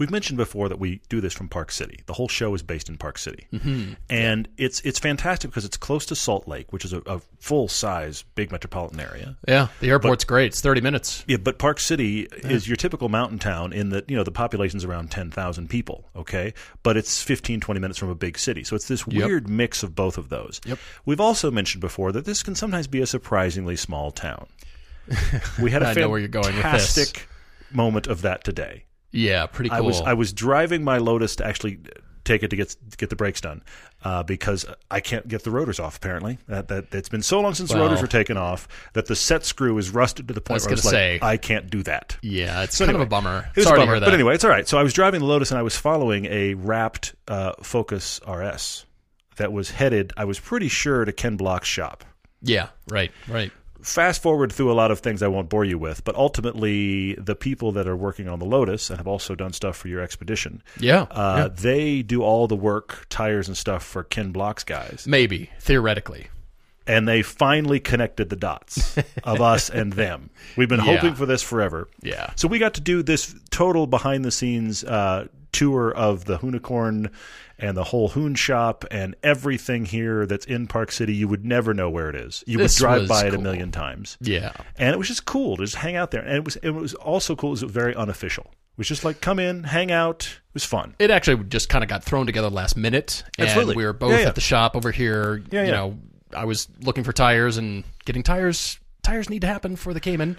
We've mentioned before that we do this from Park City. The whole show is based in Park City, mm-hmm. and it's it's fantastic because it's close to Salt Lake, which is a, a full size big metropolitan area. Yeah, the airport's but, great. It's thirty minutes. Yeah, but Park City yeah. is your typical mountain town in that you know the population's around ten thousand people. Okay, but it's 15, 20 minutes from a big city, so it's this yep. weird mix of both of those. Yep. We've also mentioned before that this can sometimes be a surprisingly small town. We had a I know where you're going with this. moment of that today. Yeah, pretty cool. I was I was driving my Lotus to actually take it to get to get the brakes done uh, because I can't get the rotors off. Apparently, that, that it's been so long since well, the rotors were taken off that the set screw is rusted to the point I where it's say, like I can't do that. Yeah, it's so kind anyway, of a bummer. It was Sorry a bummer, but anyway, it's all right. So I was driving the Lotus and I was following a wrapped uh, Focus RS that was headed. I was pretty sure to Ken Block's shop. Yeah, right, right fast forward through a lot of things I won't bore you with, but ultimately the people that are working on the Lotus and have also done stuff for your expedition, yeah, uh, yeah. they do all the work, tires and stuff for Ken Block's guys. Maybe theoretically. And they finally connected the dots of us and them. We've been yeah. hoping for this forever. Yeah. So we got to do this total behind the scenes uh, tour of the Hoonicorn and the whole Hoon shop and everything here that's in Park City. You would never know where it is. You this would drive by it a million times. Yeah, and it was just cool to just hang out there. And it was it was also cool. It was very unofficial. It was just like come in, hang out. It was fun. It actually just kind of got thrown together last minute, and Absolutely. we were both yeah, yeah. at the shop over here. Yeah, you know, I was looking for tires and getting tires. Tires need to happen for the Cayman.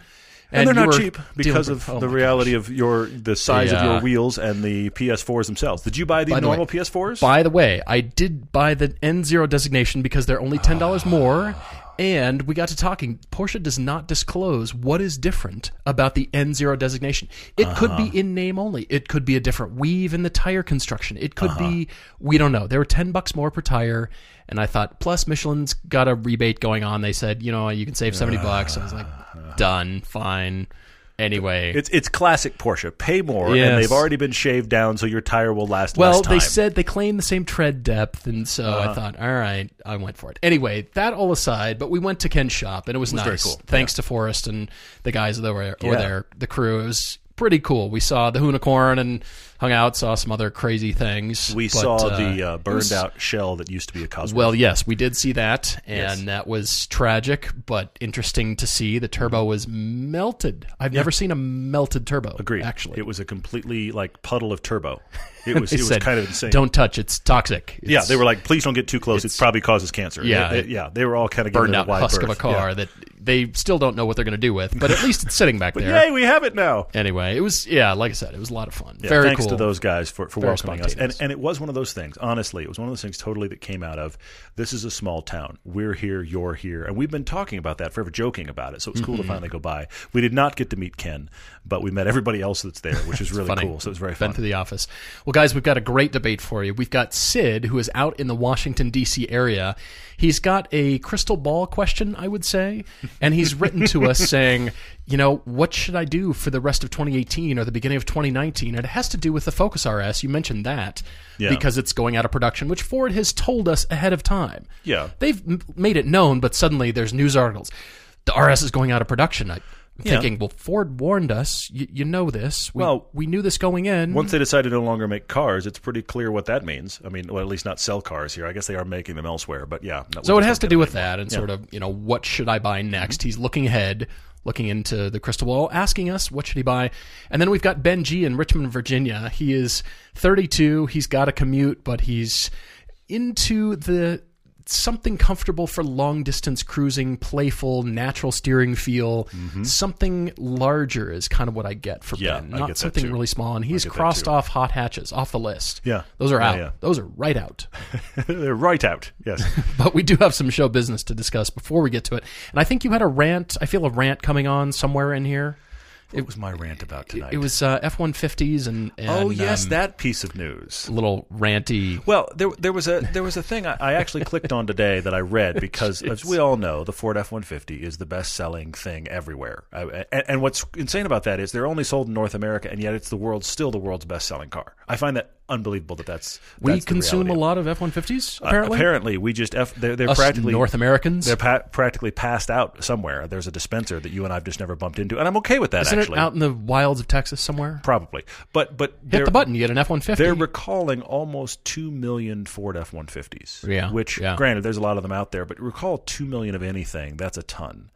And, and they're not cheap because of oh the reality gosh. of your the size yeah. of your wheels and the PS4s themselves. Did you buy the, the normal way, PS4s? By the way, I did buy the N0 designation because they're only ten dollars more. And we got to talking. Porsche does not disclose what is different about the N0 designation. It uh-huh. could be uh-huh. in name only. It could be a different weave in the tire construction. It could uh-huh. be we don't know. They were ten bucks more per tire, and I thought plus Michelin's got a rebate going on. They said you know you can save seventy bucks. I was like, done, fine. Anyway, it's it's classic Porsche. Pay more, yes. and they've already been shaved down, so your tire will last. Well, they said they claim the same tread depth, and so uh-huh. I thought, all right, I went for it. Anyway, that all aside, but we went to Ken's shop, and it was, nice. Cool. Thanks to Forrest and the guys that were, were yeah. there, the crew. It was pretty cool. We saw the Hoonicorn and hung out, saw some other crazy things. We but, saw uh, the uh, burned was, out shell that used to be a Cosworth. Well, yes, we did see that, and yes. that was tragic, but interesting to see. The turbo was melted. I've yeah. never seen a melted turbo. Agreed. Actually, it was a completely like puddle of turbo. It was. it was said, kind of insane. Don't touch. It's toxic. It's, yeah, they were like, please don't get too close. It probably causes cancer. Yeah, it, yeah. They were all kind of burned out husk berth. of a car yeah. that they still don't know what they're going to do with, but at least it's sitting back there. Yay, we have it now. Anyway, it was yeah, like I said, it was a lot of fun. Yeah, Very thanks cool. to those guys for, for Very welcoming us. And and it was one of those things. Honestly, it was one of those things totally that came out of this is a small town. We're here, you're here, and we've been talking about that forever, joking about it. So it was cool Mm-hmm. to finally go by. We did not get to meet Ken, but we met everybody else that's there, which is really funny. cool. So it was very fun. Been to the office. Well, guys, we've got a great debate for you. We've got Sid, who is out in the Washington D.C. area. He's got a crystal ball question, I would say, and he's written to us saying, you know, what should I do for the rest of 2018 or the beginning of 2019? And it has to do with the Focus RS. You mentioned that Yeah. because it's going out of production, which Ford has told us ahead of time. Yeah. They've m- made it known, but suddenly there's news articles. The RS is going out of production. I, I'm Yeah. thinking, well, Ford warned us. You, you know this. We, Well, we knew this going in. Once they decide to no longer make cars, it's pretty clear what that means. I mean, well, at least not sell cars here. I guess they are making them elsewhere, but yeah. So it has to do with anymore. that and Yeah. sort of, you know, what should I buy next? Mm-hmm. He's looking ahead, looking into the crystal ball, asking us what should he buy. And then we've got Ben G in Richmond, Virginia. He is 32. He's got a commute, but he's into the something comfortable for long distance cruising, playful, natural steering feel. Something larger is kind of what I get for Mm-hmm. Yeah, Ben, I not get something really small. And he's crossed off hot hatches off the list. Yeah. Those are Yeah, out. yeah. Those are right out. They're right out. Yes. But we do have some show business to discuss before we get to it. And I think you had a rant. I feel a rant coming on somewhere in here. What was my rant about tonight? It was uh, F one fifties and, and oh yes, um, that piece of news. little ranty. Well, there there was a there was a thing I, I actually clicked on today that I read because, as we all know, the Ford F one fifty is the best selling thing everywhere. I, and, and what's insane about that is they're only sold in North America, and yet it's the world's still the world's best selling car. I find that unbelievable that that's we that's the consume a lot of F one fifties. Uh, Apparently, apparently, we just F, they're, they're practically North Americans. they're pa- practically passed out somewhere. There's a dispenser that you and I've just never bumped into, and I'm okay with that. Isn't actually, it out in the wilds of Texas somewhere? probably, but but Hit the button, you get an F one fifty. They're recalling almost two million Ford F one fifties. Yeah, Which, yeah. granted, there's a lot of them out there, but recall two million of anything. That's a ton.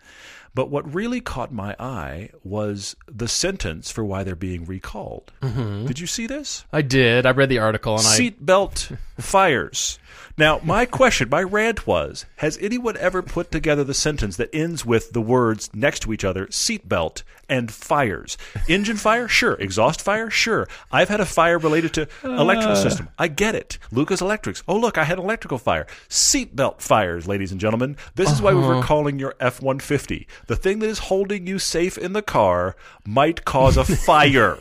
But what really caught my eye was the sentence for why they're being recalled. Mm-hmm. Did you see this? I did. I read the article and I Seatbelt fires. Now, my question, my rant was: Has anyone ever put together the sentence that ends with the words next to each other, seatbelt and fires? Engine fire, sure. Exhaust fire, sure. I've had a fire related to electrical system. I get it. Lucas Electrics. Oh, look, I had an electrical fire. Seatbelt fires, ladies and gentlemen. This is why we were calling your F one fifty. The thing that is holding you safe in the car might cause a fire.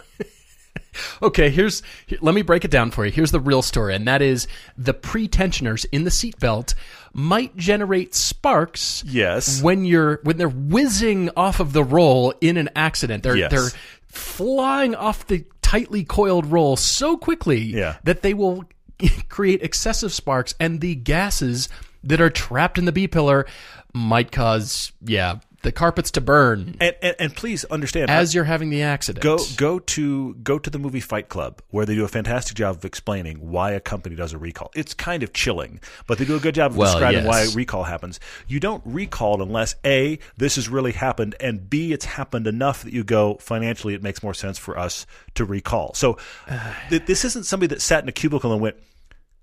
Okay, here's here- let me break it down for you. Here's the real story, and that is the pre-tensioners in the seatbelt might generate sparks. Yes. When you're when they're whizzing off of the roll in an accident, they're Yes. they're flying off the tightly coiled roll so quickly Yeah. that they will create excessive sparks, and the gases that are trapped in the B pillar might cause yeah the carpets to burn And, and, and please understand, as you're having the accident. Go go to go to the movie Fight Club, where they do a fantastic job of explaining why a company does a recall. It's kind of chilling, but they do a good job of Well, describing yes. why a recall happens. You don't recall unless a this has really happened, and b it's happened enough that you go financially. It makes more sense for us to recall. So th- this isn't somebody that sat in a cubicle and went.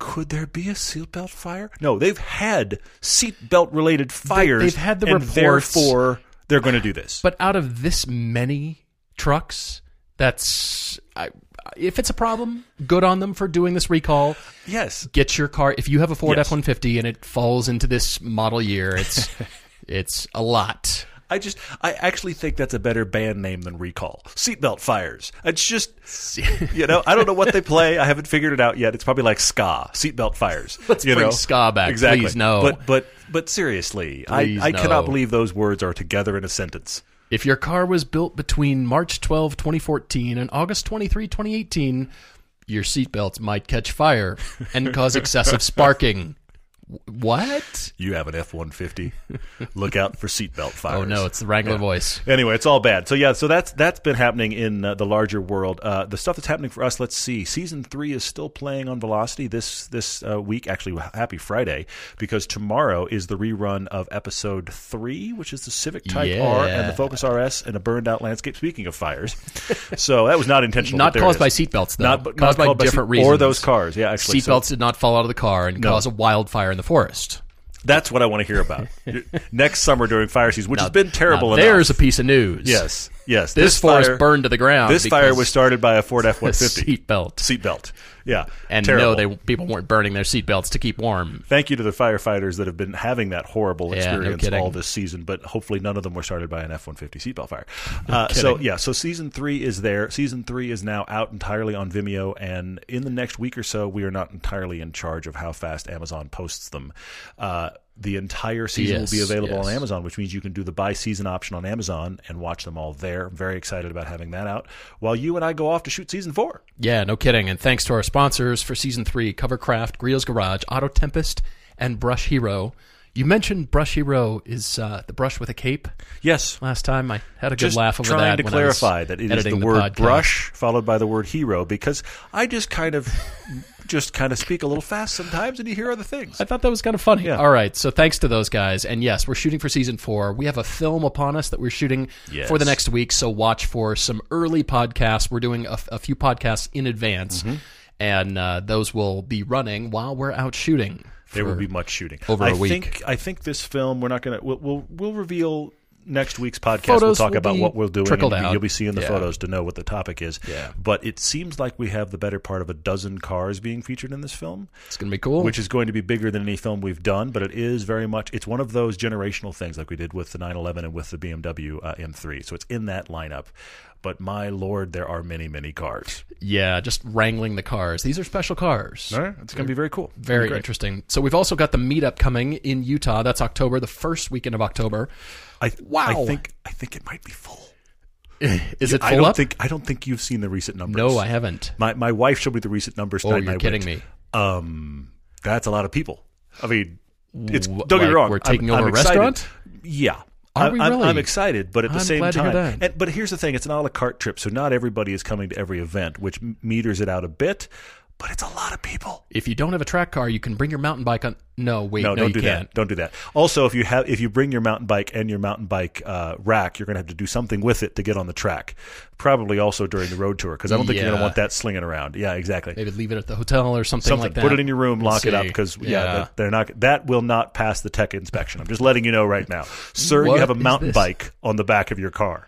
Could there be a seatbelt fire? No, they've had seatbelt related fires. they've had the and reports. Therefore, they're going to do this. But out of this many trucks, that's I, if it's a problem, good on them for doing this recall. yes, Get your car if you have a Ford F one fifty and it falls into this model year. It's it's a lot. I just, I actually think that's a better band name than Recall. Seatbelt Fires. It's just, you know, I don't know what they play. I haven't figured it out yet. It's probably like ska. Seatbelt Fires. Let's you bring know? ska back. Exactly. Please, no. But but but seriously, Please, I I no. cannot believe those words are together in a sentence. If your car was built between March 12, 2014 and August 23, 2018, your seatbelts might catch fire and cause excessive sparking. What? You have an F one fifty. Look out for seatbelt fires. Oh no, it's the Wrangler voice. Anyway, it's all bad. So yeah, so that's that's been happening in uh, the larger world. Uh, the stuff that's happening for us. Let's see. Season three is still playing on Velocity this this uh, week. Actually, happy Friday because tomorrow is the rerun of episode three, which is the Civic Type R and the Focus RS and a burned out landscape. Speaking of fires, so that was not intentional. Not caused by seatbelts, though. Not, but caused not by caused different seat- reasons. or those cars. Yeah, actually, so Seatbelts did not fall out of the car and cause a wildfire in the forest. that's what I want to hear about next summer during fire season, which has been terrible. Now, enough. there's a piece of news. yes, yes. This, forest fire- burned to the ground. This fire was started by a Ford F one fifty seatbelt. seatbelt. Yeah, And terrible. no, they people weren't burning their seatbelts to keep warm. Thank you to the firefighters that have been having that horrible Yeah, no experience all this season, but hopefully none of them were started by an F one fifty seatbelt fire. Uh, so yeah, so season three is there. Season three is now out entirely on Vimeo, and in the next week or so, we are not entirely in charge of how fast Amazon posts them. Uh, the entire season will be Yes, available on. Amazon, which means you can do the buy season option on Amazon and watch them all there. I'm very excited about having that out. While you and I go off to shoot season four. Yeah, no kidding. And thanks to our sponsors for season three Covercraft, Griot's Garage, Auto Tempest, and Brush Hero. You mentioned Brush Hero is uh, the brush with a cape. Yes, Last time I had a good just laugh over trying that. to when I was clarify that it is the editing word podcast. brush followed by the word hero because I just kind of just kind of speak a little fast sometimes and you hear other things. I thought that was kind of funny. Yeah. All right, so thanks to those guys, and yes, we're shooting for season four. We have a film upon us that we're shooting Yes. for the next week. So watch for some early podcasts. We're doing a, a few podcasts in advance, Mm-hmm. And uh, those will be running while we're out shooting. There will be much shooting over I a week. think I think this film we're not going to we'll, we'll we'll reveal next week's podcast. we'll talk about what we're doing. trickled and out. You'll be seeing the Yeah. photos to know what the topic is. Yeah. But it seems like we have the better part of a dozen cars being featured in this film. It's gonna be cool. which is going to be bigger than any film we've done, but it is very much it's one of those generational things like we did with the 911 and with the BMW uh, M3. So it's in that lineup. But my lord, there are many, many cars. Yeah, just wrangling the cars. These are special cars. All right, it's going to be very cool. Very Great. interesting. So we've also got the meetup coming in Utah. That's October, the first weekend of October. I, Wow. I think I think it might be full. Is it I full don't up? think I don't think you've seen the recent numbers. no, I haven't. My my wife showed me the recent numbers. Oh, you're kidding went, me. Um, that's a lot of people. I mean, it's don't get me wrong. we're I'm- taking I'm over a excited. restaurant? Yeah. Are I'm, we I'm- really? I'm excited, but at the I'm same time, and, but here's the thing: it's an a la carte trip, so not everybody is coming to every event, which meters it out a bit. But it's a lot of people. If you don't have a track car, you can bring your mountain bike on. No, wait, No, no, don't you do can't. that. Don't do that. Also, if you have if you bring your mountain bike and your mountain bike uh, rack, you're going to have to do something with it to get on the track. Probably also during the road tour because I don't think you're going to want that slinging around. Yeah, exactly. Maybe leave it at the hotel or something, Something. like that. Put it in your room, lock it up because yeah, Yeah. that- they're not. That will not pass the tech inspection. I'm just letting you know right now, sir. What you have a mountain bike on the back of your car.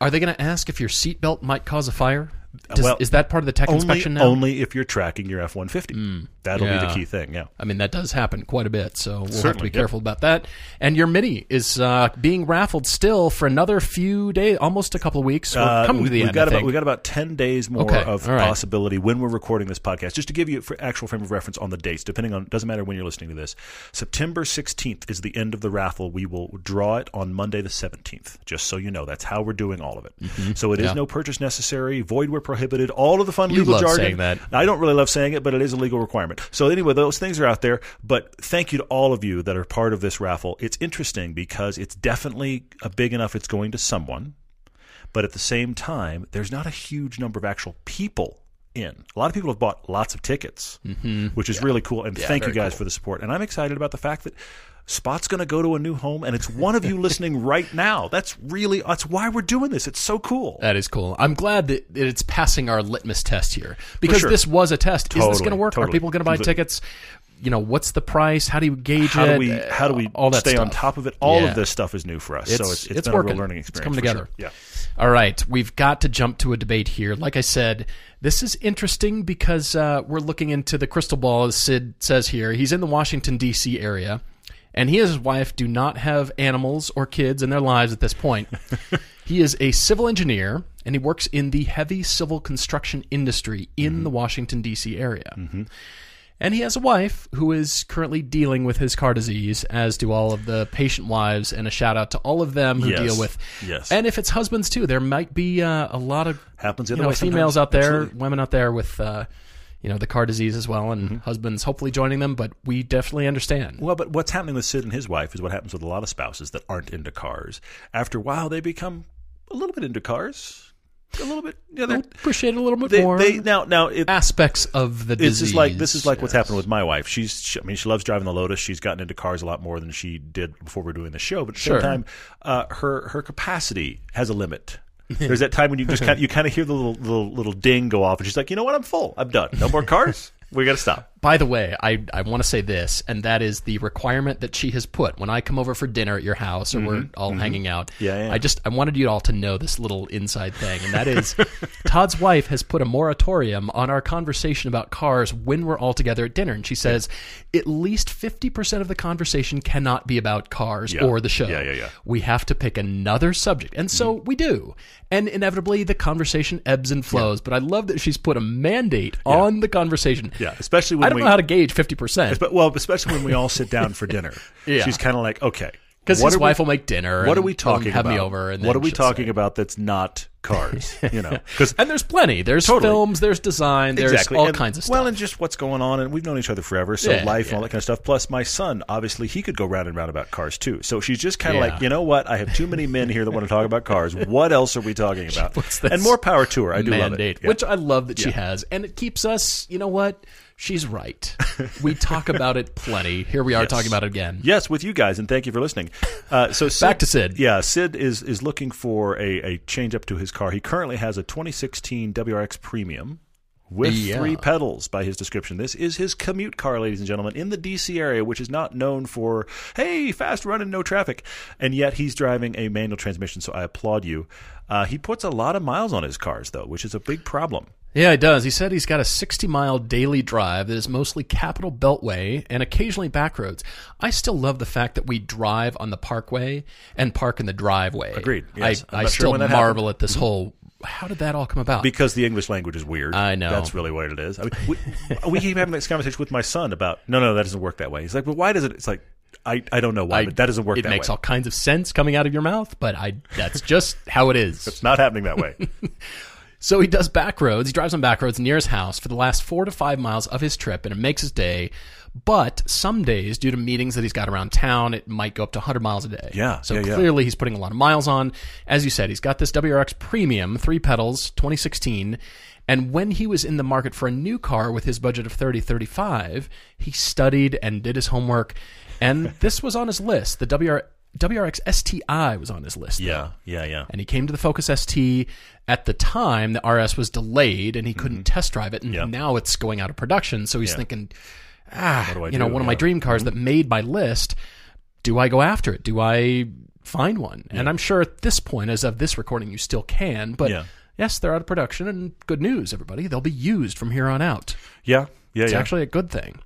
Are they going to ask if your seatbelt might cause a fire? Does, well, is that part of the tech Only, inspection now? only if you're tracking your F-150. That'll be the key thing. Yeah. I mean, that does happen quite a bit, so we'll have to Certainly, be yep. careful about that. And your Mini is uh, being raffled still for another few days, almost a couple of weeks. Uh, coming we, to the have end, got about we got about ten days more Okay, of right. possibility when we're recording this podcast. Just to give you actual frame of reference on the dates, depending on doesn't matter when you're listening to this. September 16th is the end of the raffle. We will draw it on Monday the 17th. Just so you know, that's how we're doing all of it. So it is Mm-hmm. Yeah. no purchase necessary, void where prohibited. All of the fun You legal love jargon. saying that. I don't really love saying it, but it is a legal requirement. So anyway, those things are out there. But thank you to all of you that are part of this raffle. It's interesting because it's definitely a big enough. It's going to someone, but at the same time, there's not a huge number of actual people in. A lot of people have bought lots of tickets, mm-hmm. which is really cool. And thank you guys cool. for the support. And I'm excited about the fact that. Spot's going to go to a new home, and it's one of you listening right now. That's really that's why we're doing this. It's so cool. That is cool. I'm glad that it's passing our litmus test here because sure. this was a test. Is this going to work? Are people going to buy tickets? You know, what's the price? How do you gauge how it? do we how do we all that stay on top of it? All Yeah. of this stuff is new for us, so It's- it's it's, it's been a real learning It's experience. coming for together. Sure. Yeah. All right, we've got to jump to a debate here. Like I said, this is interesting because uh, we're looking into the crystal ball, as Sid says here. He's in the Washington, D.C. area, and he and his wife do not have animals or kids in their lives at this point. he is a civil engineer, and he works in the heavy civil construction industry in Mm-hmm. the Washington, D.C. area. And he has a wife who is currently dealing with his car disease, as do all of the patient wives. And a shout out to all of them who Yes. deal with. Yes. And if it's husbands too, there might be uh, a lot of Happens the other know, way sometimes. females out there, Absolutely. women out there with uh, you know the car disease as well, and Mm-hmm. husbands hopefully joining them. But we definitely understand. Well, but what's happening with Sid and his wife is what happens with a lot of spouses that aren't into cars. After a while, they become a little bit into cars. A little bit. Yeah, they're, Appreciate it a little bit they, more. they now now it, aspects of the disease. just like this is like what's happened with my wife. She's, she, I mean, she loves driving the Lotus. She's gotten into cars a lot more than she did before we are doing the show. But at the Sure. same time, uh, her her capacity has a limit. There's that time when you just kind of, you kind of hear the little, little little ding go off, and she's like, you know what, I'm full. I'm done. No more cars. we got to stop. By the way, I, I want to say this, and that is the requirement that she has put when I come over for dinner at your house or we're all hanging out. Mm-hmm. Yeah, yeah. I just I wanted you all to know this little inside thing, and that is Todd's wife has put a moratorium on our conversation about cars when we're all together at dinner, and she says at least fifty percent of the conversation cannot be about cars Yeah. or the show. Yeah, yeah, yeah. We have to pick another subject, and so we do, and inevitably the conversation ebbs and flows. But I love that she's put a mandate on the conversation. Yeah, especially when don't know how to gauge fifty percent but well, especially when we all sit down for dinner. Yeah. she's kind of like, okay, because what his are we- wife will make dinner. What are we talking have about? me over, and what are we talking say- about that's not cars? You know, because And there's plenty. There's Totally. films. There's design. There's exactly. all And- kinds of stuff. Well, and just what's going on, and we've known each other forever, so Yeah, life and all that kind of stuff. Plus, my son, obviously, he could go round and round about cars too. So she's just kind of Yeah. like, you know what? I have too many men here that want to talk about cars. What else are we talking about? And more power to her. I do love mandate, it. Yeah. which I love that she has, and it keeps us. You know what? She's right. we talk about it plenty. Here we are Yes. talking about it again. Yes, with you guys, and thank you for listening. Uh, so Sid, Back to Sid. Yeah, Sid is is looking for a, a change up to his car. He currently has a 2016 WRX Premium with Yeah. three pedals by his description. This is his commute car, ladies and gentlemen, in the DC area, which is not known for hey fast running, no traffic, and yet he's driving a manual transmission. So I applaud you. Uh, he puts a lot of miles on his cars though, which is a big problem. Yeah, he does. He said he's got a 60 mile daily drive that is mostly capital beltway and occasionally back roads. I still love the fact that we drive on the parkway and park in the driveway. Agreed. Yes. I, I still marvel at this mm-hmm. whole how did that all come about? because the English language is weird. I know. That's really what it is. I mean, we, we keep having this conversation with my son about no, no, that doesn't work that way. He's like, well, why does it? It's like I, I don't know why, I- but that doesn't work. It makes way. all kinds of sense coming out of your mouth, but I that's just how it is. It's not happening that way. So he does back roads. He drives on back roads near his house for the last four to five miles of his trip, and it makes his day. But some days, due to meetings that he's got around town, it might go up to 100 miles a day. Yeah, So yeah, yeah. clearly, he's putting a lot of miles on. As you said, he's got this WRX Premium, three pedals, 2016. And when he was in the market for a new car with his budget of 30, 35, he studied and did his homework. And this was on his list. The WR, WRX STI was on his list. yeah, yeah, yeah. and he came to the Focus ST at the time the RS was delayed and he couldn't test drive it and Mm-hmm. Now it's going out of production so he's Yeah. thinking ah do you know do? one of my Yeah. Mm-hmm. dream cars that made my list do I go after it do I find one and I'm sure at this point as of this recording you still can but Yeah. yes they're out of production and good news everybody they'll be used from here on out Yeah, yeah, it's yeah. actually a good thing.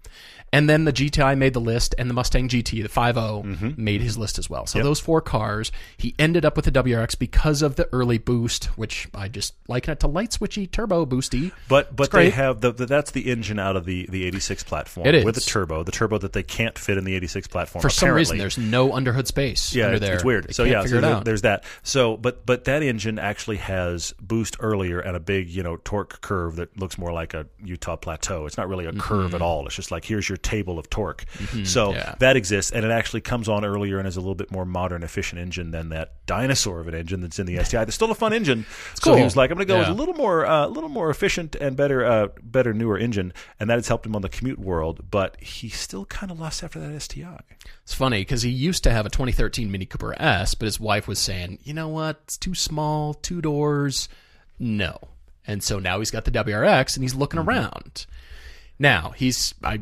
And then the GTI made the list, and the Mustang GT, the 5.0, Mm-hmm. made his list as well. So those four cars, he ended up with the WRX because of the early boost, which I just liken it to light switchy turbo boosty. But but they have the, the that's the engine out of the the 86 platform It is. with the turbo, the turbo that they can't fit in the 86 platform. For some reason, there's no underhood space yeah, under it's, there. it's weird. They so yeah, so there- there's that. So but but that engine actually has boost earlier and a big you know torque curve that looks more like a Utah plateau. It's not really a curve Mm-hmm. at all. It's just like here's your table of torque. So yeah. that exists, and it actually comes on earlier and is a little bit more modern, efficient engine than that dinosaur of an engine that's in the STI. It's still a fun engine. It's So he cool. was like, I'm going to go with a little more, uh, a little more efficient and better, uh, better newer engine, and that has helped him on the commute world. But he still kind of lost after that STI. It's funny because he used to have a 2013 Mini Cooper S, but his wife was saying, you know what, it's too small, two doors, no. And so now he's got the WRX and he's looking Mm-hmm. around. Now he's, I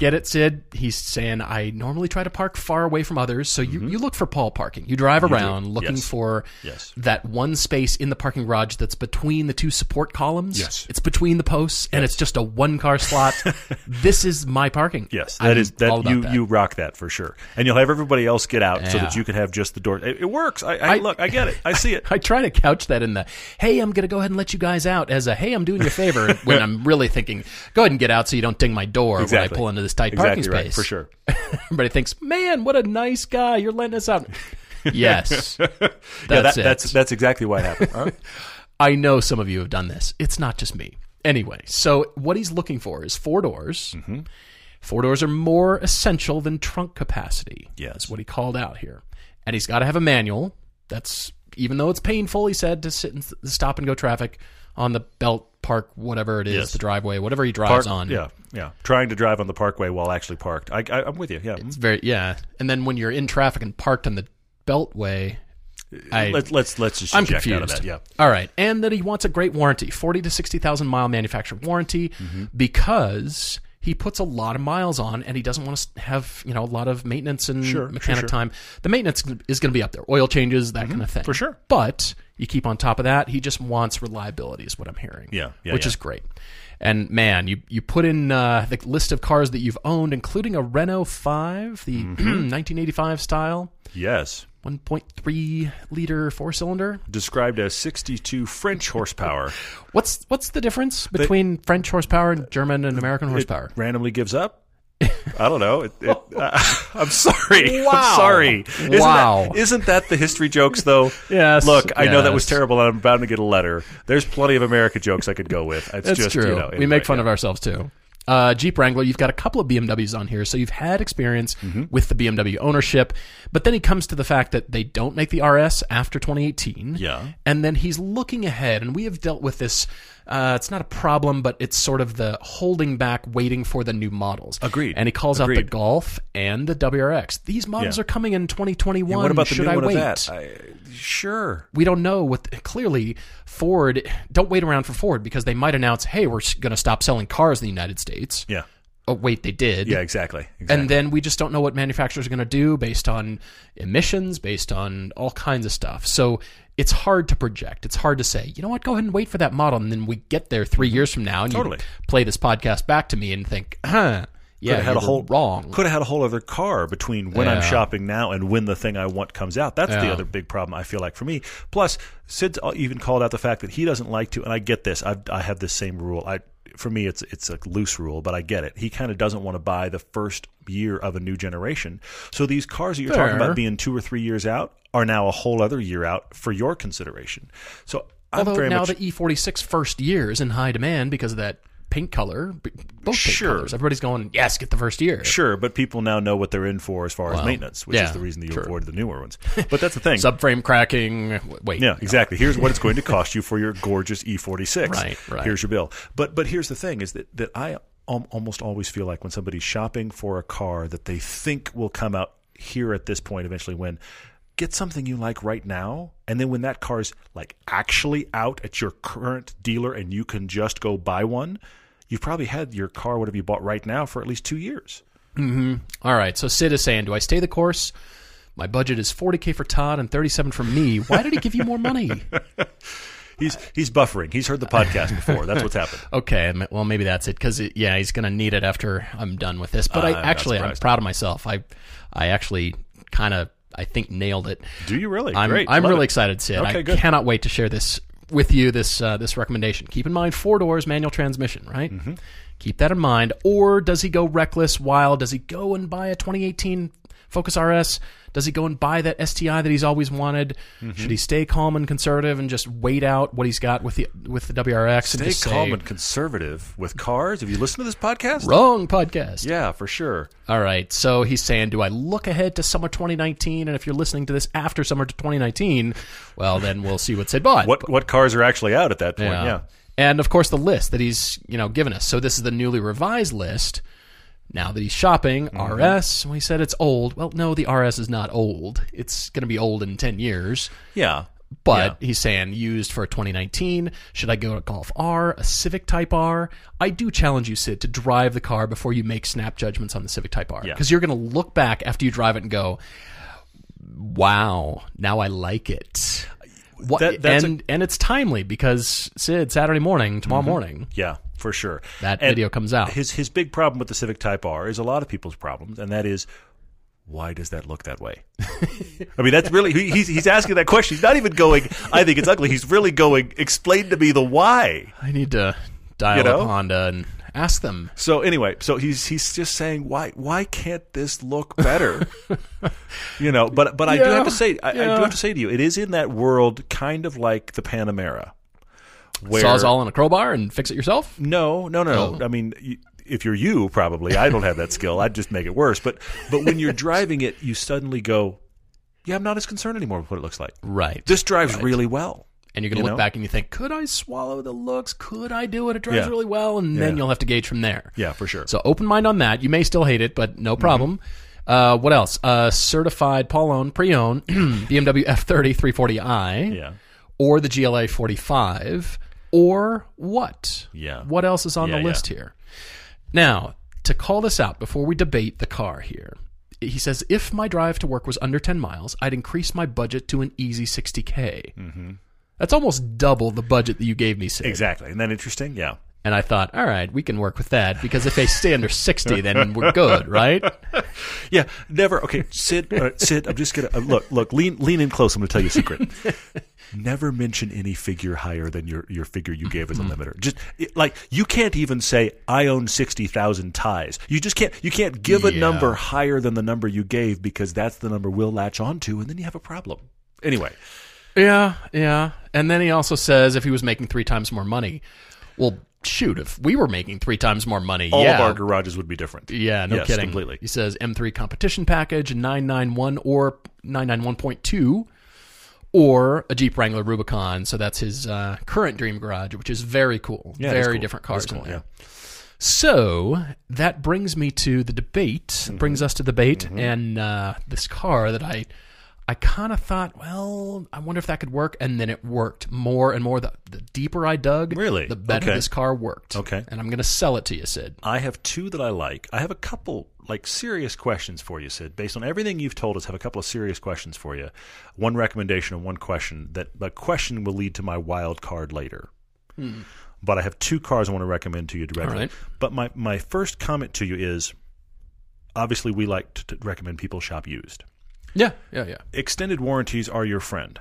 get it, Sid. He's saying I normally try to park far away from others, so you, you look for Paul parking. You drive around looking Mm-hmm. Yes. for Yes. that one space in the parking garage that's between the two support columns. Yes. it's between the posts, and it's just a one car slot. this is my parking. Yes, I'm that is that you that. you rock that for sure, and you'll have everybody else get out so that you can have just the door. It, it works. I, I, I- look, I get it. I see it. I try to couch that in the hey, I'm going to go ahead and let you guys out as a hey, I'm doing you a favor when I'm really thinking go ahead and get out so you don't ding my door when I pull into this tight exactly parking right space. for sure. Everybody thinks, man, what a nice guy. You're letting us out. yes. yeah, That's that, it. that's that's exactly what happened. Huh? I know some of you have done this. It's not just me. Anyway, so what he's looking for is four doors. Mm-hmm. Four doors are more essential than trunk capacity. Yes. That's what he called out here. And he's got to have a manual. That's even though it's painful, he said, to sit in the stop and go traffic on the belt park, whatever it is, Yes. the driveway, whatever he drives Park- on. Yeah, yeah. Trying to drive on the parkway while actually parked. I, I, I'm with you. Yeah. It's very yeah. And then when you're in traffic and parked on the beltway, I let's let's let's just I'm confused. that. Yeah. All right, and that he wants a great warranty, forty to sixty thousand mile manufacturer warranty, Mm-hmm. because he puts a lot of miles on, and he doesn't want to have you know a lot of maintenance and Sure, mechanic sure. time. The maintenance is going to be up there, oil changes, that kind of thing, Mm-hmm. for sure. But you keep on top of that. He just wants reliability, is what I'm hearing. Yeah, yeah, which yeah. is great. And man, you you put in uh, the list of cars that you've owned, including a Renault Five, the Mm-hmm. 1985 style. Yes. 1.3 liter four cylinder. Described as 62 French horsepower. What's what's the difference between French horsepower and German and American horsepower? randomly gives up. I don't know. It, it, uh, I'm sorry. Wow. I'm sorry. Isn't Wow. That, isn't that the history jokes though? Yes, Look, I know that was terrible, and I'm bound to get a letter. There's plenty of America jokes I could go with. It's That's just true. you know. we make fun yeah. of ourselves too. Uh, Jeep Wrangler, you've got a couple of BMWs on here, so you've had experience Mm-hmm. with the BMW ownership. But then he comes to the fact that they don't make the RS after 2018. Yeah. And then he's looking ahead, and we have dealt with this. Uh, it's not a problem, but it's sort of the holding back, waiting for the new models. Agreed. And he calls out the Golf and the WRX. These models Yeah. are coming in 2021. What about the Should new I one wait? of that? I, sure. we don't know what clearly Ford don't wait around for Ford because they might announce hey we're going to stop selling cars in the United States Yeah. oh wait they did Yeah. Exactly. exactly. and then we just don't know what manufacturers are going to do based on emissions based on all kinds of stuff so it's hard to project it's hard to say you know what go ahead and wait for that model and then we get there 3 years from now and Totally. you play this podcast back to me and think huh Yeah, could have had a whole wrong. Could have had a whole other car between when I'm shopping now and when the thing I want comes out. That's the other big problem I feel like for me. Plus, Sid even called out the fact that he doesn't like to, and I get this. I've, I have this same rule. I for me, it's it's a loose rule, but I get it. He kind of doesn't want to buy the first year of a new generation. So these cars that you're talking about being two or three years out are now a whole other year out for your consideration. So I'm Although very now much the E46 first year is in high demand because of that pink color, both Sure. colors. Everybody's going, yes, get the first year. Sure, but people now know what they're in for as far as maintenance, which yeah, is the reason that you sure. avoided the newer ones. But that's the thing. Subframe cracking. Wait, yeah, exactly. Here's what it's going to cost you for your gorgeous E46. Right, right. Here's your bill. But but here's the thing: is that that I almost always feel like when somebody's shopping for a car that they think will come out here at this point eventually, when get something you like right now, and then when that car's like actually out at your current dealer and you can just go buy one, you've probably had your car, whatever you bought right now, for at least two years. Mm-hmm. All right, so Sid is saying, do I stay the course? My budget is 40k for Todd and 37 for me. Why did he give you more money? He's he's buffering. He's heard the podcast before. That's what's happened. Okay, well maybe that's it because yeah, he's going to need it after I'm done with this. But ah, I'm I actually I'm proud of myself. I I actually kind of I think nailed it. Do you really? I'm Great. I'm Love really it. excited, Sid. Okay, I good. cannot wait to share this with you. This uh, this recommendation. Keep in mind four doors, manual transmission, right? Mm-hmm. Keep that in mind. Or does he go reckless? Wild? Does he go and buy a 2018 Focus RS? Does he go and buy that STI that he's always wanted? Mm-hmm. Should he stay calm and conservative and just wait out what he's got with the with the WRX and Stay just calm say, and conservative with cars. Have you listened to this podcast? wrong podcast? Yeah, for sure. All right. So he's saying, do I look ahead to summer 2019? And if you're listening to this after summer to 2019, well, then we'll see what's Sid bought. What what cars are actually out at that point? Yeah. And of course, the list that he's you know given us. So this is the newly revised list. Now that he's shopping Mm-hmm. RS, we said it's old. Well, no, the RS is not old. It's going to be old in 10 years. Yeah. But he's saying used for 2019. Should I go to Golf R, a Civic Type R? I do challenge you, Sid, to drive the car before you make snap judgments on the Civic Type R. Yeah. Because you're going to look back after you drive it and go, wow, now I like it. What, That- and and it's timely because Sid Saturday morning, tomorrow morning, Yeah, for sure. that And video comes out. His his big problem with the Civic Type R is a lot of people's problems, and that is why does that look that way? I mean, that's really he- he's he's asking that question. He's not even going. I think it's ugly. He's really going. Explain to me the why. I need to dial You know? up Honda and ask them. So anyway, so he's he's just saying why why can't this look better? you know, but but I do have to say I, I do have to say to you, it is in that world kind of like the Panamera. Where Sawzall and a crowbar and fix it yourself. no, no, no, no. I mean, you, if you're you, probably I don't have that skill. I'd just make it worse. But but when you're driving it, you suddenly go, yeah, I'm not as concerned anymore with what it looks like. Right. This drives really well. and you're going to you look know? back and you think, could I swallow the looks? Could I do it? It drives Yeah. really well. And then Yeah. you'll have to gauge from there. Yeah, for sure. So open mind on that. You may still hate it, but no Mm-hmm. problem. Uh, what else? Uh, certified Paul-owned, pre-owned BMW F30 340i, yeah, or the GLA 45, or what? Yeah. What else is on Yeah, the yeah. list here? Now, to call this out before we debate the car here, he says if my drive to work was under 10 miles, I'd increase my budget to an easy 60k. Mm-hmm. That's almost double the budget that you gave me, Sid. exactly. Isn't that interesting? Yeah. And I thought, all right, we can work with that because if they stay under 60, then we're good, right? Yeah, never. Okay, Sid. Uh, Sid, I'm just gonna uh, look. Look, lean, lean in close. I'm gonna tell you a secret. never mention any figure higher than your your figure you gave as a mm-hmm. limiter. Just it- like you can't even say I own sixty thousand ties. You just can't. You can't give a Yeah. number higher than the number you gave because that's the number we'll latch onto, and then you have a problem. Anyway, Yeah, yeah. And then he also says if he was making three times more money, well, shoot, if we were making three times more money, all yeah, of our garages would be different. yeah, no Yes, kidding. completely. He says M3 competition package, 991 or 991.2, or a Jeep Wrangler Rubicon. So that's his uh, current dream garage, which is very cool. Yeah, very cool. different cars cool, yeah. So that brings me to the debate. Mm-hmm. Brings us to the debate, and uh, this car that I, I kind of thought, well, I wonder if that could work, and then it worked more and more. The, the deeper I dug, Really? the better Okay. this car worked. Okay. and I'm going to sell it to you, Sid. I have two that I like. I have a couple like serious questions for you, Sid. Based on everything you've told us, I have a couple of serious questions for you. One recommendation and one question. That the question will lead to my wild card later. Hmm. But I have two cars I want to recommend to you directly. Right. But my my first comment to you is obviously we like to, to recommend people shop used. Yeah, yeah, yeah. Extended warranties are your friend.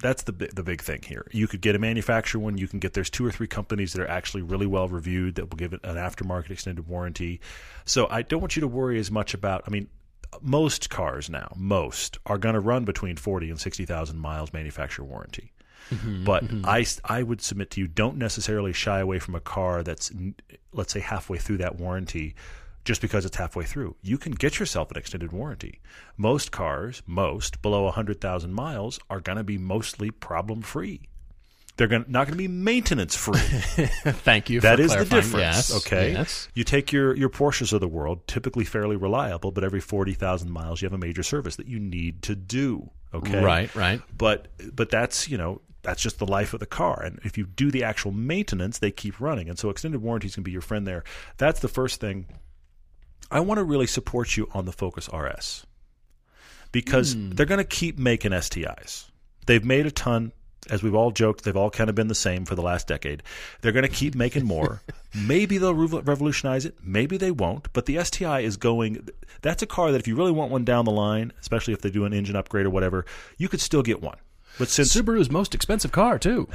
That's the the big thing here. You could get a manufacturer one. You can get there's two or three companies that are actually really well reviewed that will give it an aftermarket extended warranty. So I don't want you to worry as much about. I mean, most cars now, most are going to run between forty and sixty thousand miles manufacturer warranty. Mm-hmm, but mm-hmm. I I would submit to you don't necessarily shy away from a car that's let's say halfway through that warranty just because it's halfway through. You can get yourself an extended warranty. Most cars, most below 100,000 miles are going to be mostly problem free. They're gonna, not going to be maintenance free. Thank you. That is the difference. Yes, okay. Yes. You take your your Porsches of the world, typically fairly reliable, but every 40,000 miles you have a major service that you need to do. Okay. Right. Right. But but that's you know that's just the life of the car. And if you do the actual maintenance, they keep running. And so extended warranties can be your friend there. That's the first thing. I want to really support you on the Focus RS because hmm. they're going to keep making STIs. They've made a ton. As we've all joked, they've all kind of been the same for the last decade. They're going to keep making more. maybe they'll revo- revolutionize it. Maybe they won't. But the STI is going. That's a car that if you really want one down the line, especially if they do an engine upgrade or whatever, you could still get one. But since Subaru's most expensive car too.